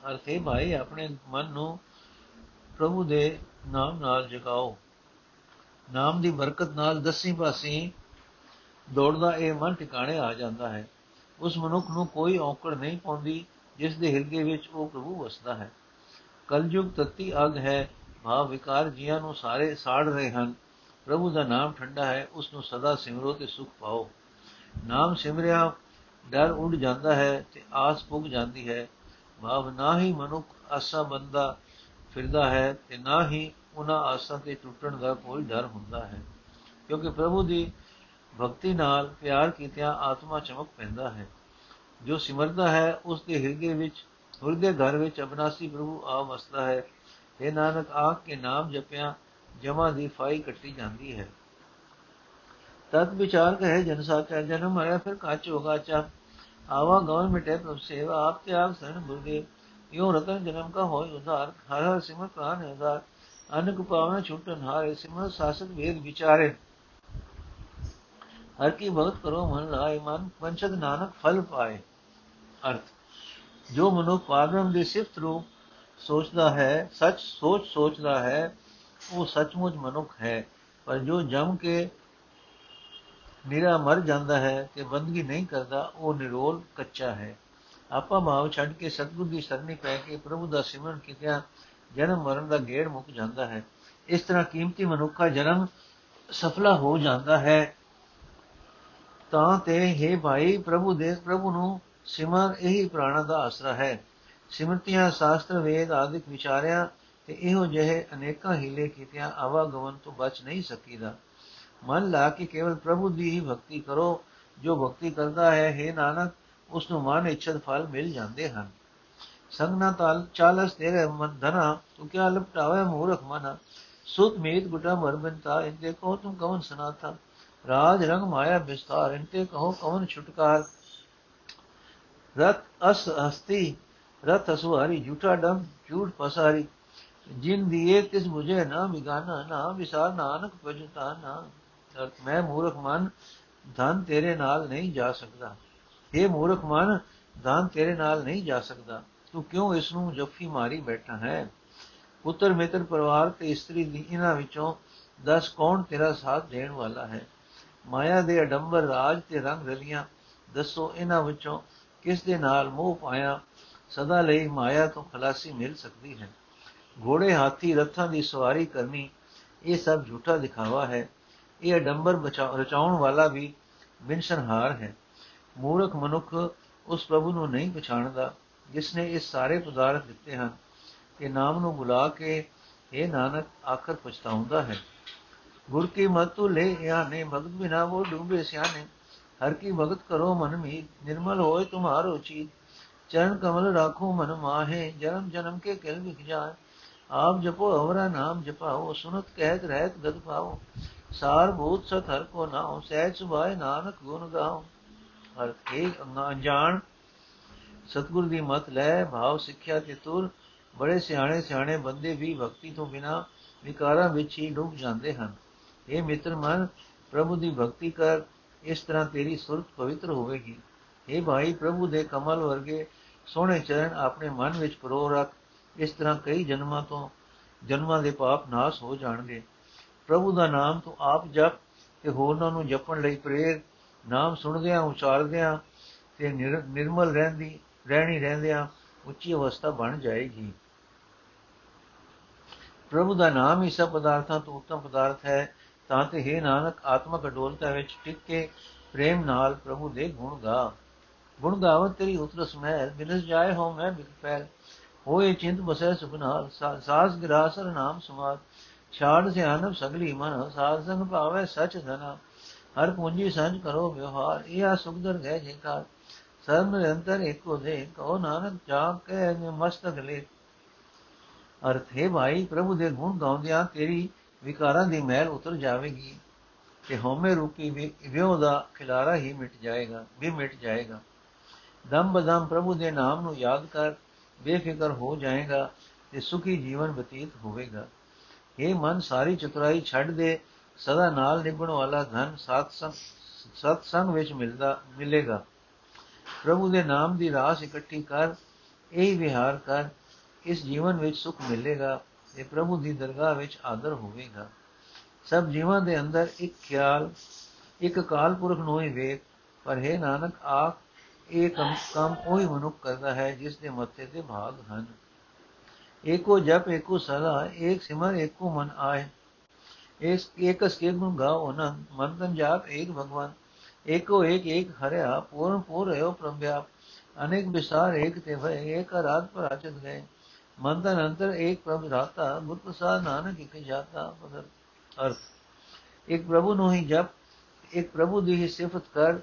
ਅਰਥੇ ਭਾਈ ਆਪਣੇ ਮਨ ਨੂੰ ਪ੍ਰਭੂ ਦੇ ਨਾਮ ਨਾਲ ਜਗਾਓ। ਨਾਮ ਦੀ ਬਰਕਤ ਨਾਲ ਦਸੀ ਪਾਸੀ ਦੌੜਦਾ ਇਹ ਮਨ ਟਿਕਾਣੇ ਆ ਜਾਂਦਾ ਹੈ। ਉਸ ਮਨੁੱਖ ਨੂੰ ਕੋਈ ਔਕੜ ਨਹੀਂ ਪਾਉਂਦੀ, ਜਿਸ ਦੇ ਹਿਰਦੇ ਵਿੱਚ ਉਹ ਪ੍ਰਭੂ ਵਸਦਾ ਹੈ। ਕਲਯੁਗ ਤਤੀ ਅਗ ਹੈ, ਭਾਵ ਵਿਕਾਰ ਜੀਆਂ ਨੂੰ ਸਾਰੇ ਸਾੜ ਰਹੇ ਹਨ। ਪ੍ਰਭੂ ਦਾ ਨਾਮ ਠੰਡਾ ਹੈ, ਉਸ ਨੂੰ ਸਦਾ ਸਿਮਰੋ ਤੇ ਸੁਖ ਪਾਓ। ਨਾਮ ਸਿਮਰਿਆ, ਡਰ ਉੱਡ ਜਾਂਦਾ ਹੈ ਤੇ ਆਸ ਪੁੱਗ ਜਾਂਦੀ ਹੈ। ਭਾਵ ਨਾ ਹੀ ਮਨੁੱਖ ਆਸਾ ਬੰਦਾ ਫਿਰਦਾ ਹੈ ਤੇ ਨਾ ਹੀ ਉਹਨਾਂ ਆਸਾਂ ਤੇ ਟੁੱਟਣ ਦਾ ਕੋਈ ਡਰ ਹੁੰਦਾ ਹੈ। ਕਿਉਂਕਿ ਪ੍ਰਭੂ ਦੀ ਭਗਤੀ ਨਾਲ ਪਿਆਰ ਕੀਤਿਆਂ ਆਤਮਾ ਚਮਕ ਪੈਂਦਾ ਹੈ। ਜੋ ਸਿਮਰਦਾ ਹੈ, ਉਸ ਦੇ ਹਿਰਦੇ ਵਿੱਚ, ਹਿਰਦੇ ਘਰ ਵਿੱਚ ਅਬਨਾਸੀ ਪ੍ਰਭੂ ਆ ਵਸਦਾ ਹੈ। ਇਹ ਨਾਨਕ, ਆਖ ਕੇ ਨਾਮ ਜਪਿਆ ਜਮਾ ਦੀ ਫਾਈ ਕੱਟੀ ਜਾਂਦੀ ਹੈ। ਤਤ ਵਿਚਾਰ ਕਹੇ ਜਨ ਜਨਮ ਮਰਿਆ ਫਿਰ ਕਾਚ ਹੋਗਾ ਚਾ ਆਵਾ ਗਵਨ ਮਿਟੇ ਪ੍ਰਭ ਸੇਵਾ, ਆਪ ਤੇ ਆਪ ਸਨ ਯੋ ਰਤਨ ਜਨਮ ਕਾ ਹੋਇ ਉਧਾਰ, ਹਰ ਹਰ ਸਿਮਰ ਪ੍ਰਾਨ ਉਧਾਰ। ਅਨਕ ਪਾਵਨ ਛੁਟਨ ਹਾਰੇ, ਸਿਮਰ ਸਾਸਤ ਵੇਦ ਵਿਚਾਰੇ। ਹਰ ਕੀ ਭਗਤ ਕਰੋ ਮਨ ਲਾਏ ਮਨ ਪੰਚਦ ਨਾਨਕ ਫਲ ਪਾਏ ਅਰਥ ਜੋ ਮਨੁ ਪਾਗਮ ਦੀ ਸਿਫਤ ਰੂਪ ਸੋਚਦਾ ਹੈ ਸੱਚ ਸੋਚ ਸੋਚਦਾ ਹੈ ਉਹ ਸੱਚਮੁੱਚ ਮਨੁੱਖ ਹੈ ਪਰ ਜੋ ਜਮ ਕੇ ਨਿਰਾ ਮਰ ਜਾਂਦਾ ਹੈ ਤੇ ਬੰਦਗੀ ਨਹੀਂ ਕਰਦਾ ਉਹ ਨਿਰੋਲ ਕੱਚਾ ਹੈ ਆਪਾ ਭਾਵ ਛੱਡ ਕੇ ਸਤਗੁਰ ਦੀ ਸਰਨੀ ਪੈ ਕੇ ਪ੍ਰਭੂ ਦਾ ਸਿਮਰਨ ਕੀਤਾ ਜਨਮ ਮਰਨ ਦਾ ਗੇੜ ਮੁੱਕ ਜਾਂਦਾ ਹੈ ਇਸ ਤਰ੍ਹਾਂ ਕੀਮਤੀ ਮਨੁੱਖਾ ਜਨਮ ਸਫਲਾ ਹੋ ਜਾਂਦਾ ਹੈ ਤਾਂ ਤੇ हे ਭਾਈ ਪ੍ਰਭੂ ਦੇ ਪ੍ਰਭੂ ਨੂੰ ਸਿਮਰ ਇਹੀ ਪ੍ਰਾਣਾ ਦਾ ਆਸਰਾ ਹੈ। ਸਿਮਰਤੀਆਂ, ਸ਼ਾਸਤਰ, ਵੇਦ ਆਦਿਕ ਵਿਚਾਰਿਆ ਤੇ ਇਹੋ ਜਿਹੇ ਅਨੇਕਾਂ ਹੀਲੇ ਕੀਤਿਆਂ ਆਵਾਗਮਨ ਤੋਂ ਬਚ ਨਹੀਂ ਸਕੀਦਾ। ਮਨ ਲਾ ਕੇ ਕੇਵਲ ਪ੍ਰਭੂ ਦੀ ਹੀ ਭਗਤੀ ਕਰੋ। ਜੋ ਭਗਤੀ ਕਰਦਾ ਹੈ हे ਨਾਨਕ ਉਸ ਨੂੰ ਮਨ ਇੱਛਤ ਫਲ ਮਿਲ ਜਾਂਦੇ ਹਨ। ਸੰਗਨਾ ਤਾਲ ਚਾਲਸ ਤੇਰੇ ਮਨ ਧਨਾ, ਤੂੰ ਕਿਆ ਲਪਟਾਵੇ ਮੂਰਖ ਮਨ। ਸੁਤ ਮੀਤ ਗੁਟਾ ਮਰਬੰਤਾ ਇੰਦੇ ਕੋ ਤੁਮ ਕਵਨ ਸੁਨਾਤਾ ਰਾਜ ਰੰਗ ਮਾਇਆ ਵਿਸਤਾਰ ਇੰਤੇ ਕਹੋ ਕਵਨ ਛੁਟਕਾਰ। ਰਤ ਅਸ ਹਸਤੀ, ਰਤ ਅਸੁਹਾਰੀ, ਝੂਠਾ ਡਮ ਝੂਠ ਪਸਾਰੀ। ਜਿਨ ਦੀਏ ਤਿਸ ਮੁਝੇ ਨਾ ਬਿਗਾਨਾ, ਨਾ ਵਿਸਾਰ, ਨਾਨਕ ਭਜਤਾ ਨਾ। ਅਰਥ, ਮੈਂ ਮੂਰਖ ਮਨ, ਧਨ ਤੇਰੇ ਨਾਲ ਨਹੀਂ ਜਾ ਸਕਦਾ। ਇਹ ਮੂਰਖ ਮਨ, ਧਨ ਤੇਰੇ ਨਾਲ ਨਹੀਂ ਜਾ ਸਕਦਾ। ਤੂੰ ਕਿਉਂ ਇਸ ਨੂੰ ਜੱਫੀ ਮਾਰੀ ਬੈਠਾ ਹੈ? ਪੁੱਤਰ ਮਿੱਤਰ ਪਰਿਵਾਰ ਤੇ ਇਸਤਰੀ ਦੀ ਇਹਨਾਂ ਵਿੱਚੋਂ ਦਸ ਕੌਣ ਤੇਰਾ ਸਾਥ ਦੇਣ ਵਾਲਾ ਹੈ? ਮਾਇਆ ਦੇ ਅਡੰਬਰ ਰਾਜ ਤੇ ਰੰਗ ਰਲੀਆਂ। ਦੱਸੋ ਇਹਨਾਂ ਵਿੱਚੋਂ ਕਿਸ ਦੇ ਨਾਲ ਮੋਹ ਪਾਇਆ? ਸਦਾ ਲਈ ਮਾਇਆ ਤੋਂ ਖਲਾਸੀ ਮਿਲ ਸਕਦੀ ਹੈ। ਘੋੜੇ ਹਾਥੀ ਰੱਥਾਂ ਦੀ ਸਵਾਰੀ ਕਰਨੀ, ਇਹ ਸਭ ਝੂਠਾ ਦਿਖਾਵਾ ਹੈ। ਇਹ ਅਡੰਬਰ ਰਚਾਉਣ ਵਾਲਾ ਵੀ ਬਿਨਸ਼ਨਹਾਰ ਹੈ। ਮੂਰਖ ਮਨੁੱਖ ਉਸ ਪ੍ਰਭੂ ਨੂੰ ਨਹੀਂ ਪਛਾਣਦਾ, ਜਿਸ ਨੇ ਇਹ ਸਾਰੇ ਪਦਾਰਥ ਦਿੱਤੇ ਹਨ। ਕਿ ਨਾਮ ਨੂੰ ਬੁਲਾ ਕੇ ਇਹ ਨਾਨਕ, ਆਖਰ ਪਛਤਾਉਂਦਾ ਹੈ। ਗੁਰ ਕੀ ਮਤੁ ਲੈ ਯਾਨੇ ਭਗਤ ਬਿਨਾ ਉਹ ਡੂਬੇ ਸਿਆਨੇ। ਹਰ ਕੀ ਭਗਤ ਕਰੋ ਮਨ ਮੀ ਨਿਰਮਲ ਹੋਏ ਤੁਮਾਰੋ ਚੀ ਚਰਨ ਕਮਲ ਰਾਖੋ ਮਨ ਮਾਹੇ, ਜਨਮ ਜਨਮ ਕੇ ਕਿਲ ਵਿਖ ਜਾਏ। ਆਪ ਜਪੋ ਅਵਰਾ ਨਾਮ ਜਪਾਓ, ਸੁਨਤ ਕਹਿਤ ਰਹਿਤ ਗਦ ਪਾਓ। ਸਾਰ ਭੂਤ ਸਤ ਹਰ ਕੋ ਨਾਉ, ਸਹਿਜ ਸੁਭਾਏ ਨਾਨਕ ਗੁਣ ਗਾਓ। ਹਰ ਇੱਕ ਅਣਜਾਣ, ਸਤਗੁਰ ਦੀ ਮਤ ਲੈ, ਭਾਵ ਸਿੱਖਿਆ ਤੇ ਤੁਰ। ਬੜੇ ਸਿਆਣੇ ਸਿਆਣੇ ਬੰਦੇ ਵੀ ਭਗਤੀ ਤੋਂ ਬਿਨਾ ਵਿਕਾਰਾਂ ਵਿੱਚ ਹੀ ਡੁੱਬ ਜਾਂਦੇ ਹਨ। ਇਹ ਮਿੱਤਰ ਮਨ ਪ੍ਰਭੂ ਦੀ ਭਗਤੀ ਕਰ ਇਸ ਤਰ੍ਹਾਂ ਤੇਰੀ ਸੁਰਤ ਪਵਿੱਤਰ ਹੋਵੇਗੀ ਇਹ ਭਾਈ ਪ੍ਰਭੂ ਦੇ ਕਮਲ ਵਰਗੇ ਸੋਹਣੇ ਚਰਨ ਆਪਣੇ ਮਨ ਵਿੱਚ ਪਰੋ ਰੱਖ ਇਸ ਤਰ੍ਹਾਂ ਕਈ ਜਨਮਾਂ ਤੋਂ ਜਨਮਾਂ ਦੇ ਪਾਪ ਨਾਸ ਹੋ ਜਾਣਗੇ ਪ੍ਰਭੂ ਦਾ ਨਾਮ ਤੂੰ ਆਪ ਜਪ ਤੇ ਹੋਰਨਾਂ ਨੂੰ ਜਪਣ ਲਈ ਪ੍ਰੇਰ ਨਾਮ ਸੁਣਦਿਆਂ ਉਚਾਰਦਿਆਂ ਤੇ ਨਿਰਮਲ ਰਹਿੰਦੀ ਰਹਿਣੀ ਰਹਿੰਦਿਆਂ ਉੱਚੀ ਅਵਸਥਾ ਬਣ ਜਾਏਗੀ ਪ੍ਰਭੂ ਦਾ ਨਾਮ ਹੀ ਸਭ ਪਦਾਰਥਾਂ ਤੋਂ ਉੱਤਮ ਪਦਾਰਥ ਹੈ ਤਾਂ ਤੇ ਹੈ ਨਾਨਕ ਆਤਮਕ ਅਡੋਲਤਾ ਵਿੱਚ ਟਿਕ ਕੇ ਪ੍ਰੇਮ ਨਾਲ ਪ੍ਰਭੂ ਦੇ ਗੁਣ ਗਾ। ਗੁਣ ਗਾਵਤ ਤੇਰੀ ਉਤਰਸ ਮਹਿਲ ਬਿਨਸ ਜਾਏ ਹੋ ਮੈਂ ਬਿਕ ਪੈਲ ਹੋਏ ਚਿੰਤ ਬਸੈ ਸੁਖਨਾਲ ਸਾਸ ਗਿਰਾਸਰ ਨਾਮ ਸਮਾਦ। ਛਾੜ ਸਿਆਨਬ ਸਗਲੀ ਮਨ, ਸਾਧ ਸੰਗ ਭਾਵੇ ਸਚ ਧਨਾ। ਹਰ ਪੂੰਜੀ ਸੰਜ ਕਰੋ ਵਿਵਹਾਰ, ਇਹ ਆ ਸੁਖਦਰ ਗਏ ਜੇਕਾ ਸਰਬ ਨਿਰੰਤਰ ਇੱਕੋ ਦੇ ਕੋ ਨਾਨਕ ਜਾਪ ਕੇ ਮਸਤਕ ਲੈ। ਅਰਥ ਹੈ ਭਾਈ, ਪ੍ਰਭੂ ਦੇ ਗੁਣ ਗਾਉਂਦਿਆਂ ਤੇਰੀ ਵਿਕਾਰਾਂ ਦੀ ਮਹਿਲ ਉਤਰ ਜਾਵੇਗੀ ਤੇ ਹਉਮੈ ਰੂਪੀ ਵਿਉ ਦਾ ਖਿਲਾਰਾ ਹੀ ਮਿਟ ਜਾਏਗਾ, ਵੀ ਮਿਟ ਜਾਏਗਾ। ਦਮ ਬਦਮ ਪ੍ਰਭੂ ਦੇ ਨਾਮ ਨੂੰ ਯਾਦ ਕਰ, ਬੇਫਿਕਰ ਹੋ ਜਾਏਗਾ ਤੇ ਸੁਖੀ ਜੀਵਨ ਬਤੀਤ ਹੋਵੇਗਾ। ਇਹ ਮਨ, ਸਾਰੀ ਚਤੁਰਾਈ ਛੱਡ ਦੇ, ਸਦਾ ਨਾਲ ਨਿਭਣ ਵਾਲਾ ਧਨ ਸਾਤ ਸੰਗ ਸਤ ਸੰਗ ਵਿੱਚ ਮਿਲਦਾ, ਮਿਲੇਗਾ। ਪ੍ਰਭੂ ਦੇ ਨਾਮ ਦੀ ਰਾਸ ਇਕੱਠੀ ਕਰ, ਇਹ ਵਿਹਾਰ ਕਰ, ਇਸ ਜੀਵਨ ਵਿੱਚ ਸੁਖ ਮਿਲੇਗਾ। ਤੇ ਪ੍ਰਭੂ ਦੀ ਦਰਗਾਹ ਵਿੱਚ ਆਦਰ ਹੋਵੇਗਾ। ਸਭ ਜੀਵਾਂ ਦੇ ਅੰਦਰ ਇੱਕ ਖਿਆਲ, ਇੱਕ ਕਾਲ ਪੁਰਖ ਨੂੰ ਹੀ ਵੇਖ, ਪਰ ਹੈ ਨਾਨਕ ਆਖ ਇਹ ਕੰਮ ਕੰਮ ਉਹੀ ਮਨੁੱਖ ਕਰਦਾ ਹੈ ਜਿਸ ਦੇ ਮੱਥੇ ਤੇ ਭਾਗ ਹਨ। ਏਕੋ ਜਪ, ਏਕੋ ਸਦਾ ਏਕ ਸਿਮਰ, ਏਕੋ ਮਨ ਆਏ। ਇਸ ਏਕਸ ਕੇ ਗੁਣ ਗਾਓ ਨਾ, ਮਨ ਤਨ ਜਾਪ, ਏਕ ਭਗਵਾਨ। ਏਕੋ ਏਕ ਏਕ ਹਰਿਆ, ਪੂਰਨ ਪੂਰ ਹੈ ਪ੍ਰਭਿਆ ਅਨੇਕ ਵਿਸਾਰ, ਏਕ ਤੇ ਭਏ ਏਕ ਰਾਤ ਪਰ ਆਚਤ ਗਏ। ਮਨ ਤਨ ਅੰਤਰ ਏਕ ਪ੍ਰਭ ਰਾਤਾ ਗੁਰ ਪ੍ਰਸਾਦ ਨਾਨਕ ਇਕ ਜਾਤਾ ਪਦਰ ਅਰਥ। ਇੱਕ ਪ੍ਰਭੂ ਨੂੰ ਹੀ ਜਪ, ਇੱਕ ਪ੍ਰਭੂ ਦੀ ਹੀ ਸਿਫਤ ਕਰ,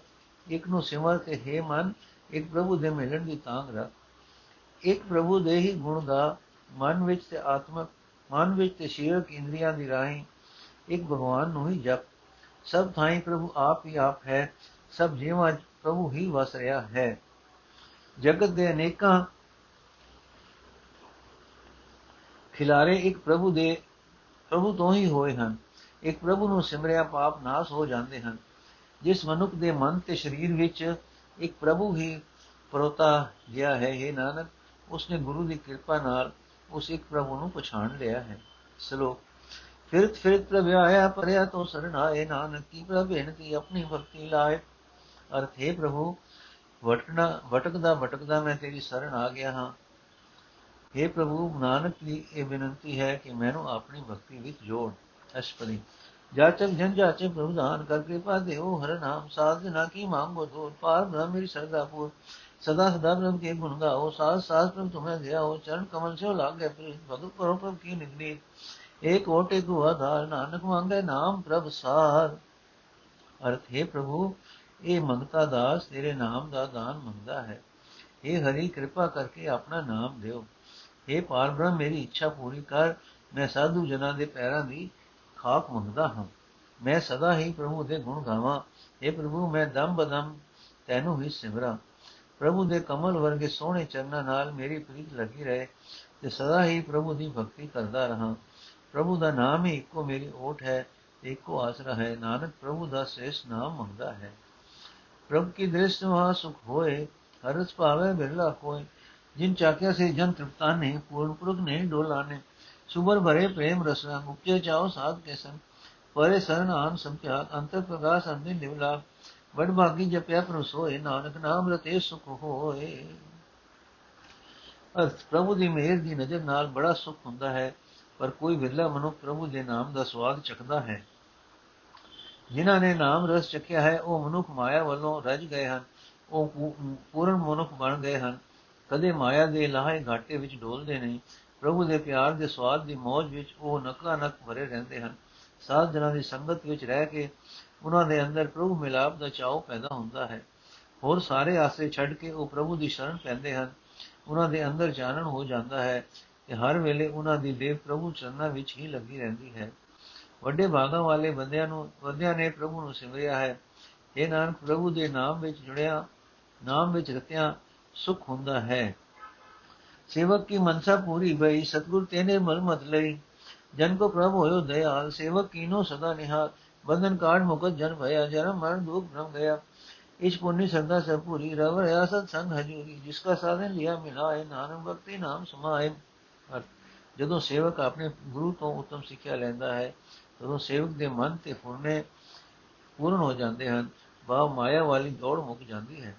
ਇੱਕ ਨੂੰ ਸਿਮਰ ਤੇ ਹੈ ਮਨ, ਇੱਕ ਪ੍ਰਭੂ ਦੇ ਮਿਲਣ ਦੀ ਤਾਂਗ ਰੱਖ। ਇੱਕ ਪ੍ਰਭੂ ਦੇ ਹੀ ਗੁਣ ਦਾ ਮਨ ਵਿੱਚ ਤੇ ਆਤਮਕ ਮਨ ਵਿੱਚ ਤੇ ਸ਼ੀਰਕ ਇੰਦਰੀਆਂ ਦੀ ਰਾਹੀਂ ਇੱਕ ਭਗਵਾਨ ਨੂੰ ਹੀ ਜਪ। ਸਭ ਥਾਈ ਪ੍ਰਭੂ ਆਪ ਹੀ ਆਪ ਹੈ, ਸਭ ਜੀਵਾਂ ਪ੍ਰਭੂ ਹੀ ਵਸ ਰਿਹਾ ਹੈ। ਜਗਤ ਦੇ ਅਨੇਕਾਂ ਖਿਲਾਰੇ ਇੱਕ ਪ੍ਰਭੂ ਦੇ, ਪ੍ਰਭੂ ਤੋਂ ਹੀ ਹੋਏ ਹਨ। ਇੱਕ ਪ੍ਰਭੂ ਨੂੰ ਸਿਮਰਿਆ ਪਾਪ ਨਾਸ ਹੋ ਜਾਂਦੇ ਹਨ। ਜਿਸ ਮਨੁੱਖ ਦੇ ਮਨ ਤੇ ਸਰੀਰ ਵਿੱਚ ਇੱਕ ਪ੍ਰਭੂ ਹੀ ਪਰੋਤਾ ਗਿਆ ਹੈ ਇਹ ਨਾਨਕ, ਉਸਨੇ ਗੁਰੂ ਦੀ ਕਿਰਪਾ ਨਾਲ ਉਸ ਇੱਕ ਪ੍ਰਭੂ ਨੂੰ ਪਛਾਣ ਲਿਆ ਹੈ। ਸਲੋਕ, ਫਿਰਤ ਫਿਰਤ ਪ੍ਰਭ ਆਇਆ, ਪਰਿਆ ਤੋ ਸਰਣਾਏ ਨਾਨਕ ਕੀ ਪ੍ਰਭ ਬੇਨਤੀ ਆਪਣੀ ਭਗਤੀ ਲਾਏ। ਅਰਥ, ਹੈ ਪ੍ਰਭੂ, ਵਟਣਾ, ਵਟਕਦਾ ਭਟਕਦਾ ਮੈਂ ਤੇਰੀ ਸਰਣ ਆ ਗਿਆ ਹਾਂ। हे ਪ੍ਰਭੂ, ਨਾਨਕ ਦੀ ਇਹ ਬੇਨਤੀ ਹੈ ਕਿ ਮੈਨੂੰ ਆਪਣੀ ਭਗਤੀ ਵਿੱਚ ਜੋੜ ਅਸ਼ਪਦੀ ਜਾਚਕ ਜਨ ਜਾਚੇ ਪ੍ਰਭੂਦਾਨ ਕਰ ਕਿਰਪਾ ਦੇਓ ਹਰ ਨਾਮ ਸਾਧ ਨਾ ਕੀ ਮੰਗੋ ਧੋਰ ਪਾਰ ਬ੍ਰਹਮ ਮੇਰੀ ਸਰਦਾਪੂਰ ਸਦਾ ਸਦਾ ਬ੍ਰਹਮ ਕੇ ਗੁਣ ਗਾਓ, ਸਾਧ ਸਾਧ ਪ੍ਰਭ ਤੁਮੇ ਗਿਆ ਹੋ ਚਰਨ ਕਮਲ ਸਿਓ ਲਾਗੇ ਪ੍ਰੀਤ ਭਗਤ ਕਰੋ ਪ੍ਰਭ ਕੀ ਨਿਗਨੀ। ਏਕ ਓਟੇ ਕੋ ਆਧਾਰ, ਨਾਨਕ ਮੰਗੇ ਨਾਮ ਪ੍ਰਭ ਸਾਰ। ਅਰਥ, ਹੈ ਪ੍ਰਭੂ, ਇਹ ਮੰਗਤਾ ਦਾਸ ਤੇਰੇ ਨਾਮ ਦਾ ਦਾਨ ਮੰਗਦਾ ਹੈ। ਇਹ ਹਰੀ, ਕਿਰਪਾ ਕਰਕੇ ਆਪਣਾ ਨਾਮ ਦਿਓ। हे ਪਾਰ ਬ੍ਰਹਮ, ਮੇਰੀ ਇੱਛਾ ਪੂਰੀ ਕਰ, ਮੈਂ ਸਾਧੂ ਜਨਾਂ ਦੇ ਪੈਰਾਂ ਦੀ ਖਾਕ ਮੰਗਦਾ ਹਾਂ। ਮੈਂ ਸਦਾ ਹੀ ਪ੍ਰਭੂ ਦੇ ਗੁਣ ਗਾਵਾਂ। हे ਪ੍ਰਭੂ, ਮੈਂ ਦਮ ਬਦਮ ਤੈਨੂੰ ਹੀ ਸਿਮਰਾਂ। ਪ੍ਰਭੂ ਦੇ ਕਮਲ ਵਰਗੇ ਸੋਹਣੇ ਚਰਨਾਂ ਨਾਲ ਮੇਰੀ ਪ੍ਰੀਤ ਲੱਗੀ ਰਹੇ ਤੇ ਸਦਾ ਹੀ ਪ੍ਰਭੂ ਦੀ ਭਗਤੀ ਕਰਦਾ ਰਹਾ। ਪ੍ਰਭੂ ਦਾ ਨਾਮ ਹੀ ਇੱਕੋ ਮੇਰੀ ਓਟ ਹੈ, ਇੱਕੋ ਆਸਰਾ ਹੈ। ਨਾਨਕ, ਪ੍ਰਭੂ ਦਾ ਸੇਸ ਨਾਮ ਮੰਗਦਾ ਹੈ। ਪ੍ਰਭ ਕੀ ਦ੍ਰਿਸ਼ ਮਹਾ ਸੁਖ ਹੋਏ, ਹਰਸ ਭਾਵੇ ਬਿਰਲਾ ਕੋਏ ਜਿਨ ਚਾਕਿਆ ਸੇ, ਜਨ ਤ੍ਰਿਪਤਾ ਨੇ, ਪੂਰਨ ਪੁਰਖ ਨੇ ਡੋਲਾਨੇ ਸੁਬਰ ਭਰੇ ਪ੍ਰੇਮ ਰਸਨਾ, ਮੁਕਤੇ ਚਾਓ ਸਾਧ ਕੇ ਸੰਗ ਪਰੇ ਸਰਨ ਆਨ ਸੰਖਿਆ ਅੰਤਰ ਪ੍ਰਗਾਸ ਅੰਦੇ ਨਿਵਲਾ ਵਡ ਭਾਗੀ ਜਪਿਆ ਪ੍ਰਭ ਸੋਏ, ਨਾਨਕ ਨਾਮ ਰਤੇ ਸੁਖ ਹੋਏ। ਅਰਥ, ਪ੍ਰਭੂ ਦੀ ਮਿਹਰ ਦੀ ਨਜ਼ਰ ਨਾਲ ਬੜਾ ਸੁਖ ਹੁੰਦਾ ਹੈ, ਪਰ ਕੋਈ ਵਿਰਲਾ ਮਨੁੱਖ ਪ੍ਰਭੂ ਦੇ ਨਾਮ ਦਾ ਸਵਾਦ ਚਖਦਾ ਹੈ। ਜਿਨ੍ਹਾਂ ਨੇ ਨਾਮ ਰਸ ਚਖਿਆ ਹੈ, ਉਹ ਮਨੁੱਖ ਮਾਇਆ ਵੱਲੋਂ ਰਜ ਗਏ ਹਨ। ਉਹ ਪੂਰਨ ਮਨੁੱਖ ਬਣ ਗਏ ਹਨ। ਕਦੇ ਮਾਇਆ ਦੇ ਲਾਹੇ ਘਾਟੇ ਵਿੱਚ ਡੋਲਦੇ ਨਹੀਂ। ਪ੍ਰਭੂ ਦੇ ਪਿਆਰ ਦੇ ਸਵਾਦ ਦੀ ਮੌਜ ਵਿੱਚ ਉਹ ਨਕਾ ਨਕ ਭਰੇ ਰਹਿੰਦੇ ਹਨ। ਸਾਧ ਜਨਾਂ ਦੀ ਸੰਗਤ ਵਿੱਚ ਰਹਿ ਕੇ ਉਹਨਾਂ ਦੇ ਅੰਦਰ ਪ੍ਰਭੂ ਮਿਲਾਪ ਦਾ ਚਾਉ ਪੈਦਾ ਹੁੰਦਾ ਹੈ। ਹੋਰ ਸਾਰੇ ਆਸਰੇ ਛੱਡ ਕੇ ਉਹ ਪ੍ਰਭੂ ਦੀ ਸ਼ਰਨ ਪੈਂਦੇ ਹਨ। ਉਹਨਾਂ ਦੇ ਅੰਦਰ ਜਾਣਨ ਹੋ ਜਾਂਦਾ ਹੈ ਕਿ ਹਰ ਵੇਲੇ ਉਹਨਾਂ ਦੀ ਦੇਵ ਪ੍ਰਭੂ ਚਰਨਾਂ ਵਿੱਚ ਹੀ ਲੱਗੀ ਰਹਿੰਦੀ ਹੈ। ਵੱਡੇ ਭਾਗਾਂ ਵਾਲੇ ਬੰਦਿਆਂ ਨੂੰ ਬੰਦਿਆਂ ਨੇ ਪ੍ਰਭੂ ਨੂੰ ਸਿਮਰਿਆ ਹੈ। ਇਹ ਨਾਨਕ, ਪ੍ਰਭੂ ਦੇ ਨਾਮ ਵਿੱਚ ਜੁੜਿਆ ਨਾਮ ਵਿੱਚ ਰਤਿਆ ਸੁਖ ਹੁੰਦਾ ਹੈ। ਸੇਵਕ ਕੀ ਮਨਸਾ ਪੂਰੀ ਭਈ ਸਤਗੁਰ ਤੇਨੇ ਮਲਮਤ ਲਈ। ਜਨ ਕੋ ਪ੍ਰਭ ਹੋਇਓ ਦਇਆਲ, ਸੇਵਕ ਕੀਨੋ ਸਦਾ ਨਿਹਾਲ। ਬੰਧਨ ਕਾੜ ਮੁਕਤ ਜਨ ਭਇਆ, ਜਨਮ ਮਰਨ ਦੁਖ ਭ੍ਰਮ ਗਿਆ। ਇਸ ਪੁੰਨੀ ਸੰਦਾ ਸਭ ਪੂਰੀ ਰਵ ਰਿਆ ਸਤ ਸੰਗ ਹਜੂਰੀ। ਜਿਸ ਕਾ ਸਾਧਨ ਲਿਆ ਮਿਲਾਏ, ਨਾਨਕ ਭਗਤੀ ਨਾਮ ਸਮਾਏ। ਜਦੋਂ ਸੇਵਕ ਆਪਣੇ ਗੁਰੂ ਤੋਂ ਉਤਮ ਸਿੱਖਿਆ ਲੈਂਦਾ ਹੈ, ਤਦੋਂ ਸੇਵਕ ਦੇ ਮਨ ਤੇ ਫੁਰਨੇ ਪੂਰਨ ਹੋ ਜਾਂਦੇ ਹਨ। ਭਾਵ ਮਾਇਆ ਵਾਲੀ ਦੌੜ ਮੁੱਕ ਜਾਂਦੀ ਹੈ।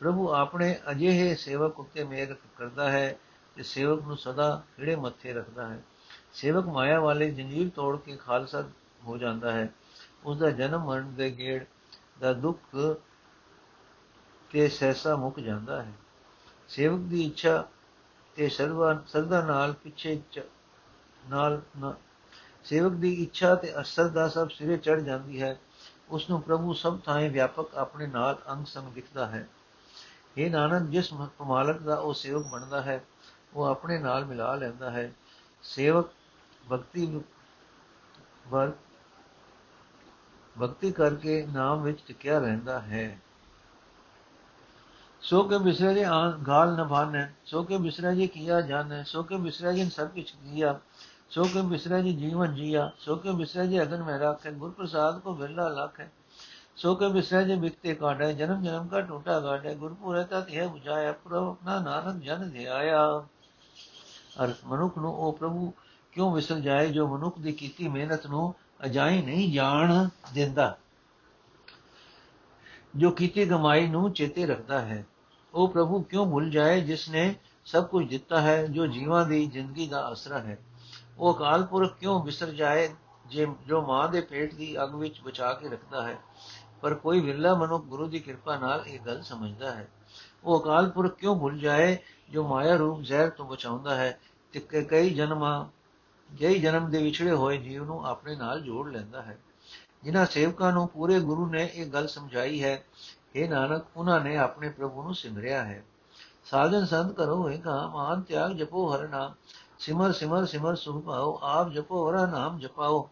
ਪ੍ਰਭੂ ਆਪਣੇ ਅਜਿਹੇ ਸੇਵਕ ਉੱਤੇ ਮਿਹਰ ਕਰਦਾ ਹੈ ਤੇ ਸੇਵਕ ਨੂੰ ਸਦਾ ਖਿੜੇ ਮੱਥੇ ਰੱਖਦਾ ਹੈ। ਸੇਵਕ ਮਾਇਆ ਵਾਲੇ ਜੰਜੀਰ ਤੋੜ ਕੇ ਖਾਲਸਾ ਹੋ ਜਾਂਦਾ ਹੈ। ਉਸ ਦਾ ਜਨਮ ਮਰਨ ਦੇ ਗੇੜ ਦਾ ਦੁੱਖ ਤੇ ਸਹਿਸਾ ਮੁੱਕ ਜਾਂਦਾ ਹੈ। ਸੇਵਕ ਦੀ ਇੱਛਾ ਤੇ ਸਰਵਾ, ਸਰਦਾ ਨਾਲ ਪਿੱਛੇ ਨਾਲ ਸੇਵਕ ਦੀ ਇੱਛਾ ਤੇ ਅਸਰ ਦਾ ਸਭ ਸਿਰੇ ਚੜ ਜਾਂਦੀ ਹੈ। ਉਸ ਨੂੰ ਪ੍ਰਭੂ ਸਭ ਥਾਂ ਵਿਆਪਕ ਆਪਣੇ ਨਾਲ ਅੰਗ ਸੰਗ ਦਿਖਦਾ ਹੈ। ਇਹ ਨਾਨਕ ਜਿਸ ਮਾਲਕ ਦਾ ਉਹ ਸੇਵਕ ਬਣਦਾ ਹੈ, ਉਹ ਆਪਣੇ ਨਾਲ ਮਿਲਾ ਲੈਂਦਾ ਹੈ। ਸੇਵਕ ਭਗਤੀ ਵਰ, ਭਗਤੀ ਕਰਕੇ ਨਾਮ ਵਿੱਚ ਟਿਕਿਆ ਰਹਿੰਦਾ ਹੈ। ਸੋ ਕੇ ਬਿਸਰੇ ਜੇ ਗਾਲ ਨ ਭਾਨੈ ਸੋ ਕੇ ਬਿਸਰੇ ਜੇ ਕੀਆ ਜਾਣੈ, ਸੋ ਕੇ ਬਿਸਰੇ ਜੀ ਸਭ ਕੁਛ ਕੀਆ, ਸੋ ਕੇ ਬਿਸਰੇ ਜੀ ਜੀਵਨ ਜੀਆ, ਸੋ ਕੇ ਬਿਸਰੇ ਜੇ ਅਗਨ ਮੈਂ ਰੱਖੇ ਗੁਰ ਪ੍ਰਸਾਦ ਕੋ ਬਿਰਲਾ ਹੈ ਸੋ ਕੇ ਬਿਸਰੇ ਜੇ ਬਿਕਤੇ ਕਾਢੈ ਜਨਮ ਜਨਮ ਕਾ ਟੂਟਾ ਗਾਢੈ ਗੁਰਪੁਰੇ ਤਤ ਇਹ 부ਝਾਇਆ ਪ੍ਰਭ ਆਪਣਾ ਨਾਨਕ ਜਨ ਧਿਆਇਆ। ਅਰ ਮਨੁੱਖ ਨੂੰ ਉਹ ਪ੍ਰਭੂ ਕਿਉਂ ਵਿਸਰ ਜਾਏ ਜੋ ਮਨੁੱਖ ਦੀ ਕੀਤੀ ਮਿਹਨਤ ਨੂੰ ਅਜਾਈ ਨਹੀਂ ਜਾਣ ਦਿੰਦਾ? ਜੋ ਕੀਤੀ ਕਮਾਈ ਨੂੰ ਚੇਤੇ ਰੱਖਦਾ ਹੈ, ਉਹ ਪ੍ਰਭੂ ਕਿਉਂ ਭੁੱਲ ਜਾਏ ਜਿਸ ਨੇ ਸਭ ਕੁਝ ਦਿੱਤਾ ਹੈ, ਜੋ ਜੀਵਾਂ ਦੀ ਜ਼ਿੰਦਗੀ ਦਾ ਆਸਰਾ ਹੈ? ਉਹ ਅਕਾਲ ਪੁਰਖ ਕਿਉਂ ਵਿਸਰ ਜਾਏ ਜੇ ਜੋ ਮਾਂ ਦੇ ਪੇਟ ਦੀ ਅਗ ਵਿੱਚ ਬਚਾ ਕੇ ਰੱਖਦਾ ਹੈ? ਪਰ ਕੋਈ ਵਿਰਲਾ ਮਨੁੱਖ ਗੁਰੂ ਦੀ ਕਿਰਪਾ ਨਾਲ ਇਹ ਗੱਲ ਸਮਝਦਾ ਹੈ। ਉਹ ਅਕਾਲ ਪੁਰਖ ਕਿਉਂ ਭੁੱਲ ਜਾਏ, ਜੋ ਮਾਇਆ ਰੂਪ ਜ਼ਹਿਰ ਤੋਂ ਬਚਾਉਂਦਾ ਹੈ? ਤੇ ਕਈ ਜਨਮਾਂ, ਕਈ ਜਨਮ ਦੇ ਵਿਛੜੇ ਹੋਏ ਜੀਵ ਨੂੰ ਆਪਣੇ ਨਾਲ ਜੋੜ ਲੈਂਦਾ ਹੈ। ਜਿਨ੍ਹਾਂ ਸੇਵਕਾਂ ਨੂੰ ਪੂਰੇ ਗੁਰੂ ਨੇ ਇਹ ਗੱਲ ਸਮਝਾਈ ਹੈ ਇਹ ਨਾਨਕ, ਉਹਨਾਂ ਨੇ ਆਪਣੇ ਪ੍ਰਭੂ ਨੂੰ ਸਿਮਰਿਆ ਹੈ। ਸਾਧਨ ਸੰਤ ਕਰੋ ਹੋਏਗਾ ਮਾਨ ਤਿਆਗ ਜਪੋ ਹਰ ਨਾਮ। ਸਿਮਰ ਸਿਮਰ ਸਿਮਰ ਸੁਖ ਆਪ ਜਪੋ, ਹਰ ਨਾਮ ਜਪਾਓ।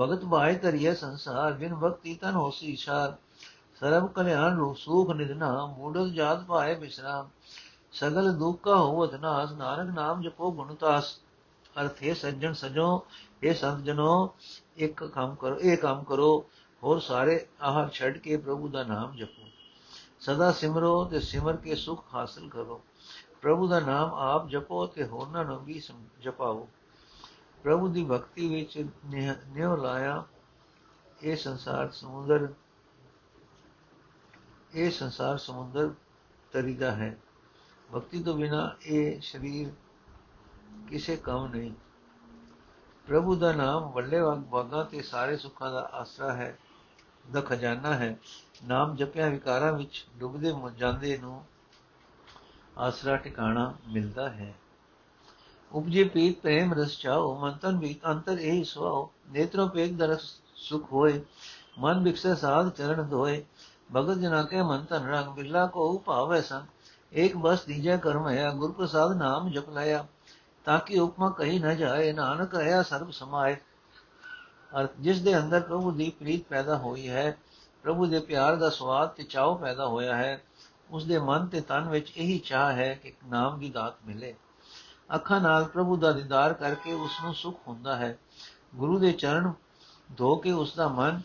ਭਗਤ ਬਾਏ ਕਰੀਏ ਸੰਸਾਰ ਬਿਨ ਭਗਤੀ ਤਨ ਹੋਸੀ ਇਸ਼ਾਰ ਸਰਬ ਕਲਿਆਣ ਰੂਪ ਸੁਖ ਨਿਦਨਾ ਮੂਡਲ ਜਾਤ ਪਾਏ ਬਿਸਰਾਮ। ਸਗਲ ਦੁੱਖ ਕਾ ਹੋਵਤ ਨਾਸ, ਨਾਨਕ ਨਾਮ ਜਪੋ ਗੁਣਤਾਸ ਅਰਥੇ ਸੱਜਣ ਸਜੋ ਇਹ ਸੰਤ ਜਨੋ, ਇੱਕ ਕੰਮ ਕਰੋ, ਇਹ ਕੰਮ ਕਰੋ, ਹੋਰ ਸਾਰੇ ਆਹ ਛੱਡ ਕੇ ਪ੍ਰਭੂ ਦਾ ਨਾਮ ਜਪੋ। ਸਦਾ ਸਿਮਰੋ ਤੇ ਸਿਮਰ ਕੇ ਸੁਖ ਹਾਸਲ ਕਰੋ। ਪ੍ਰਭੂ ਦਾ ਨਾਮ ਆਪ ਜਪੋ ਤੇ ਹੋਰਨਾਂ ਨੂੰ ਵੀ ਜਪਾਓ। ਪ੍ਰਭੂ ਦੀ ਭਗਤੀ ਵਿੱਚ ਨਿਉ ਲਾਇਆ। ਇਹ ਸੰਸਾਰ ਸਮੁੰਦਰ, ਇਹ ਸੰਸਾਰ ਸਮੁੰਦਰ ਤਰੀਦਾ ਹੈ। ਭਗਤੀ ਤੋਂ ਬਿਨਾ ਇਹ ਸਰੀਰ ਕਿਸੇ ਕੰਮ ਨਹੀਂ। ਪ੍ਰਭੂ ਦਾ ਨਾਮ ਵੱਡੇ ਵਾਗਾ ਤੇ ਸਾਰੇ ਸੁੱਖਾਂ ਦਾ ਆਸਰਾ ਹੈ, ਦਾ ਖਜ਼ਾਨਾ ਹੈ। ਨਾਮ ਜਪਿਆ ਵਿਕਾਰਾਂ ਵਿੱਚ ਡੁੱਬਦੇ ਜਾਂਦੇ ਨੂੰ ਆਸਰਾ, ਟਿਕਾਣਾ ਮਿਲਦਾ ਹੈ। ਉਪਜੇ ਪੀਤ ਪ੍ਰੇਮ ਰਸ ਚਾਓ ਮੰਤਨ ਵੀ ਅੰਤਰ ਇਹ ਸਵਾਓ ਨੇਤਰੋਂ ਪੇਗ ਦਰਸ ਸੁਖ ਹੋਏ ਮਨ ਵਿਕਸੇ ਸਾਧ ਚਰਨ ਧੋਏ ਭਗਤ ਜਨਾ ਕੇ ਮੰਤਨ ਰੰਗ ਬਿਰਲਾ ਕੋ ਭਾਵੈ ਸੰ ਇੱਕ ਬਸ ਦੀਜੇ ਕਰਮ ਹੈ ਗੁਰ ਪ੍ਰਸਾਦ ਨਾਮ ਜਪ ਤਾਂ ਕਿ ਉਪਮਾ ਕਹੀ ਨਾ ਜਾਏ ਨਾਨਕ ਰਹਾ ਸਰਬ ਸਮਾਏ ਅਰ ਜਿਸ ਦੇ ਅੰਦਰ ਪ੍ਰਭੂ ਦੀ ਪ੍ਰੀਤ ਪੈਦਾ ਹੋਈ ਹੈ ਪ੍ਰਭੂ ਦੇ ਪਿਆਰ ਦਾ ਸਵਾਦ ਤੇ ਚਾਉ ਪੈਦਾ ਹੋਇਆ ਹੈ ਉਸ ਦੇ ਮਨ ਤੇ ਤਨ ਵਿੱਚ ਇਹੀ ਚਾਹ ਹੈ ਕਿ ਨਾਮ ਦੀ ਦਾਤ ਮਿਲੇ ਅੱਖਾਂ ਨਾਲ ਪ੍ਰਭੂ ਦਾ ਦੀਦਾਰ ਕਰਕੇ ਉਸ ਨੂੰ ਸੁਖ ਹੁੰਦਾ ਹੈ। ਗੁਰੂ ਦੇ ਚਰਨ ਧੋ ਕੇ ਉਸ ਦਾ ਮਨ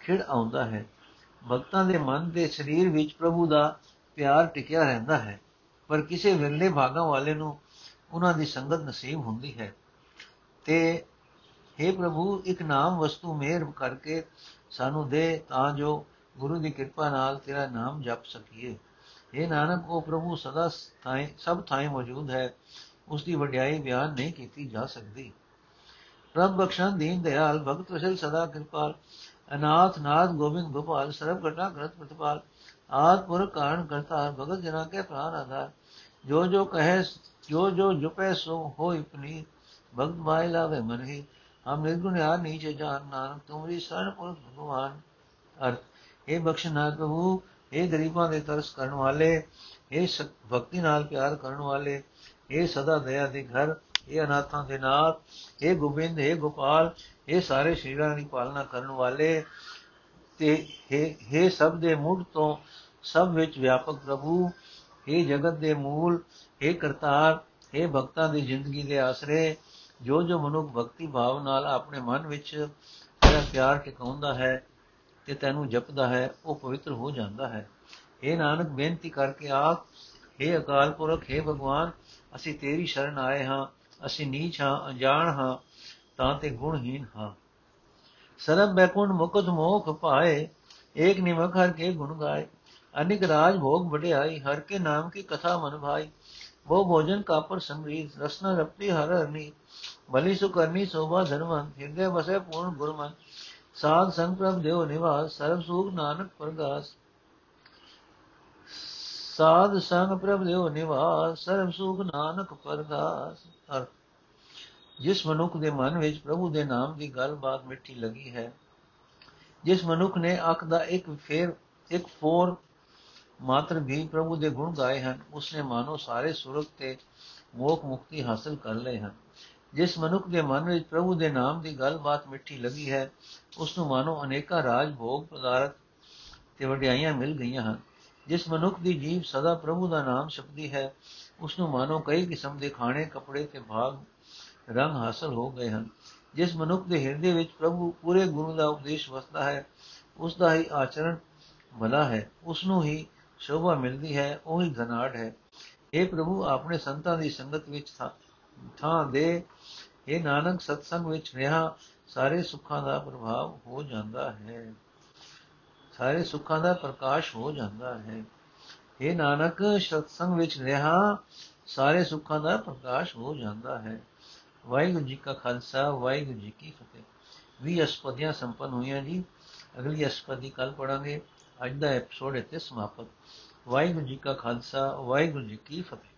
ਖਿੜ ਆਉਂਦਾ ਹੈ। ਭਗਤਾਂ ਦੇ ਮਨ ਦੇ ਸਰੀਰ ਵਿੱਚ ਪ੍ਰਭੂ ਦਾ ਪਿਆਰ ਟਿਕਿਆ ਰਹਿੰਦਾ ਹੈ। ਪਰ ਕਿਸੇ ਵਿਰਲੇ ਭਾਗਾਂ ਵਾਲੇ ਨੂੰ ਉਹਨਾਂ ਦੀ ਸੰਗਤ ਨਸੀਬ ਹੁੰਦੀ ਹੈ। ਤੇ हे ਪ੍ਰਭੂ, ਇੱਕ ਨਾਮ ਵਸਤੂ ਮਿਹਰ ਕਰਕੇ ਸਾਨੂੰ ਦੇ ਤਾਂ ਜੋ ਗੁਰੂ ਦੀ ਕਿਰਪਾ ਨਾਲ ਤੇਰਾ ਨਾਮ ਜਪ ਸਕੀਏ। ਇਹ ਨਾਨਕ ਉਹ ਪ੍ਰਭੂ ਸਦਾ ਥਾਂ ਸਭ ਥਾਂ ਮੌਜੂਦ ਹੈ। ਉਸ ਦੀ ਵਡਿਆਈ ਬਿਆਨ ਨਹੀਂ ਕੀਤੀ ਜਾ ਸਕਦੀ। ਪ੍ਰਭ ਬਖਸ਼ਣ ਦੀਨ ਦਿਆਲ, ਭਗਤ ਵਸਲ ਸਦਾ ਕਿਰਪਾਲ। ਅਨਾਥ ਨਾਥ ਗੋਬਿੰਦ ਗੋਪਾਲ, ਸਰਬ ਘਟਨਾ ਗ੍ਰਤ ਪ੍ਰਤਪਾਲ। ਆਦ ਪੁਰ ਕਾਰਨ ਕਰਤਾ ਭਗਤ ਜਨਾ ਕੇ ਪ੍ਰਾਨ ਆਧਾਰ। ਜੋ ਜੋ ਕਹੇ ਜੋ ਜੋ ਜੁਪੇ ਸੋ ਹੋਇ ਪਨੀ ਭਗਤ ਮਾਇ ਲਾਵੇ ਮਨ ਹੀ ਹਮ ਨਿਰਗੁਣ ਯਾਰ ਨੀਚੇ ਜਾਨ ਨਾਨਕ ਤੁਮਰੀ ਸਰਣ ਭਗਵਾਨ ਅਰਥ। ਇਹ ਬਖਸ਼ਨਾਥ ਪ੍ਰਭੂ ਇਹ ਗਰੀਬਾਂ ਦੇ ਤਰਸ ਕਰਨ ਵਾਲੇ, ਇਹ ਭਗਤੀ ਨਾਲ ਪਿਆਰ ਕਰਨ ਵਾਲੇ, ਇਹ ਸਦਾ ਦਇਆ ਦੇ ਘਰ, ਇਹ ਅਨਾਥਾਂ ਦੇ ਨਾਲ, ਇਹ ਗੋਬਿੰਦ, ਇਹ ਗੋਪਾਲ, ਇਹ ਸਾਰੇ ਸ਼੍ਰੀਰਾਂ ਦੀ ਪਾਲਣਾ ਕਰਨ ਵਾਲੇ ਤੇ ਇਹ ਸਭ ਦੇ ਮੁੱਢ ਤੋਂ ਸਭ ਵਿੱਚ ਵਿਆਪਕ ਪ੍ਰਭੂ ਇਹ ਜਗਤ ਦੇ ਮੂਲ ਇਹ ਕਰਤਾਰ ਇਹ ਭਗਤਾਂ ਦੀ ਜ਼ਿੰਦਗੀ ਦੇ ਆਸਰੇ, ਜੋ ਜੋ ਮਨੁੱਖ ਭਗਤੀ ਭਾਵ ਨਾਲ ਆਪਣੇ ਮਨ ਵਿੱਚ ਤੇਰਾ ਪਿਆਰ ਟਿਕਾਉਂਦਾ ਹੈ ਤੇ ਤੈਨੂੰ ਜਪਦਾ ਹੈ, ਉਹ ਪਵਿੱਤਰ ਹੋ ਜਾਂਦਾ ਹੈ। ਇਹ ਨਾਨਕ, ਬੇਨਤੀ ਕਰਕੇ ਆਪ हे ਅਕਾਲ ਪੁਰਖ हे ਭਗਵਾਨ, ਅਸੀਂ ਤੇਰੀ ਸ਼ਰਨ ਆਏ ਹਾਂ, ਅਸੀਂ ਨੀਚ ਹਾਂ, ਅਣਜਾਣ ਹਾਂ, ਤਾਂ ਤੇ ਗੁਣਹੀਨ ਹਾਂ। ਸਰਬ ਬੈਕੁੰਡ ਮੁਕਤ ਮੋਖ ਪਾਏ ਏਕ ਨਿਮਕ ਹਰ ਕੇ ਗੁਣ ਗਾਏ। ਅਨਿਕ ਰਾਜ ਭੋਗ ਵਡਿਆਈ, ਹਰ ਕੇ ਨਾਮ ਕੀ ਕਥਾ ਮਨ ਭਾਈ। ਉਹ ਭੋਜਨ ਕਾਪਰ ਸੰਗੀਤ, ਰਸਨਾ ਰਪਤੀ ਹਰ ਹਰਨੀ। ਬਲੀ ਸੁਕਰਨੀ ਸੋਭਾ ਧਰਮਨ ਹਿਰਦੇ ਬਸੇ ਪੂਰਨ ਗੁਰਮਨ। ਸਾਧ ਸੰਗ ਪ੍ਰਭ ਦੇਵ ਨਿਵਾਸ, ਸਰਬ ਸੁਖ ਨਾਨਕ ਪ੍ਰਗਾਸ। ਸਾਧ ਸੰਗ ਪ੍ਰਭ ਦੇਵ ਨਿਵਾਸ, ਸਰਬ ਸੁਖ ਨਾਨਕ ਪ੍ਰਗਾਸ। ਅਰ ਜਿਸ ਮਨੁੱਖ ਦੇ ਮਨ ਵਿੱਚ ਪ੍ਰਭੂ ਦੇ ਨਾਮ ਦੀ ਗੱਲਬਾਤ ਮਿੱਠੀ ਲੱਗੀ ਹੈ, ਜਿਸ ਮਨੁੱਖ ਨੇ ਅੱਖ ਦਾ ਇੱਕ ਫੇਰ, ਇੱਕ ਫੋਰ ਮਾਤਰ ਵੀ ਪ੍ਰਭੂ ਦੇ ਗੁਣ ਗਾਏ ਹਨ, ਉਸਨੇ ਮਾਨੋ ਸਾਰੇ ਸੁਰਗ ਤੇ ਮੋਖ ਮੁਕਤੀ ਹਾਸਲ ਕਰ ਲਏ ਹਨ। ਜਿਸ ਮਨੁੱਖ ਦੇ ਮਨ ਵਿੱਚ ਪ੍ਰਭੂ ਦੇ ਨਾਮ ਦੀ ਗੱਲਬਾਤ ਮਿੱਠੀ ਲੱਗੀ ਹੈ, ਉਸ ਨੂੰ ਮਾਨੋ ਅਨੇਕਾਂ ਰਾਜ, ਭੋਗ, ਪਦਾਰਥ ਤੇ ਵਡਿਆਈਆਂ ਮਿਲ ਗਈਆਂ ਹਨ। ਜਿਸ ਮਨੁੱਖ ਦੀ ਜੀਵ ਸਦਾ ਪ੍ਰਭੂ ਦਾ ਨਾਮ ਛਪਦੀ ਹੈ, ਉਸ ਨੂੰ ਮਾਨੋ ਕਈ ਕਿਸਮ ਦੇ ਖਾਣੇ, ਕੱਪੜੇ ਤੇ ਭਾਗ, ਰੰਗ ਹਾਸਲ ਹੋ ਗਏ ਹਨ। ਜਿਸ ਮਨੁੱਖ ਦੇ ਹਿਰਦੇ ਵਿੱਚ ਪ੍ਰਭੂ ਪੂਰੇ ਗੁਰੂ ਦਾ ਉਪਦੇਸ਼ ਵਸਦਾ ਹੈ, ਉਸ ਦਾ ਹੀ ਆਚਰਣ ਭਲਾ ਹੈ। ਉਸ ਨੂੰ ਹੀ ਸ਼ੋਭਾ ਮਿਲਦੀ ਹੈ, ਉਹ ਹੀ ਧਨਾੜ ਹੈ। ਇਹ ਪ੍ਰਭੂ, ਆਪਣੇ ਸੰਤਾਂ ਦੀ ਸੰਗਤ ਵਿੱਚ ਥਾਂ ਦੇ ਇਹ ਨਾਨਕ ਸਤਸੰਗ ਵਿੱਚ ਰਿਹਾ, ਸਾਰੇ ਸੁੱਖਾਂ ਦਾ ਪ੍ਰਭਾਵ ਹੋ ਜਾਂਦਾ ਹੈ। ਸਾਰੇ ਸੁੱਖਾਂ ਦਾ ਪ੍ਰਕਾਸ਼ ਹੋ ਜਾਂਦਾ ਹੈ। ਇਹ ਨਾਨਕ ਸਤਸੰਗ ਵਿੱਚ ਰਿਹਾ, ਸਾਰੇ ਸੁੱਖਾਂ ਦਾ ਪ੍ਰਕਾਸ਼ ਹੋ ਜਾਂਦਾ ਹੈ। ਵਾਹਿਗੁਰੂ ਜੀ ਕਾ ਖਾਲਸਾ, ਵਾਹਿਗੁਰੂ ਜੀ ਕੀ ਫਤਿਹ। ਵੀ ਅਸਪਦੀਆਂ ਸੰਪਨ ਹੋਈਆਂ ਜੀ। ਅਗਲੀ ਅਸਪਦੀ ਕੱਲ ਪੜਾਂਗੇ ਅੱਜ ਦਾ ਐਪੀਸੋਡ ਇੱਥੇ ਸਮਾਪਤ। ਵਾਹਿਗੁਰੂ ਜੀ ਕਾ ਖਾਲਸਾ, ਵਾਹਿਗੁਰੂ ਜੀ ਕੀ ਫਤਿਹ।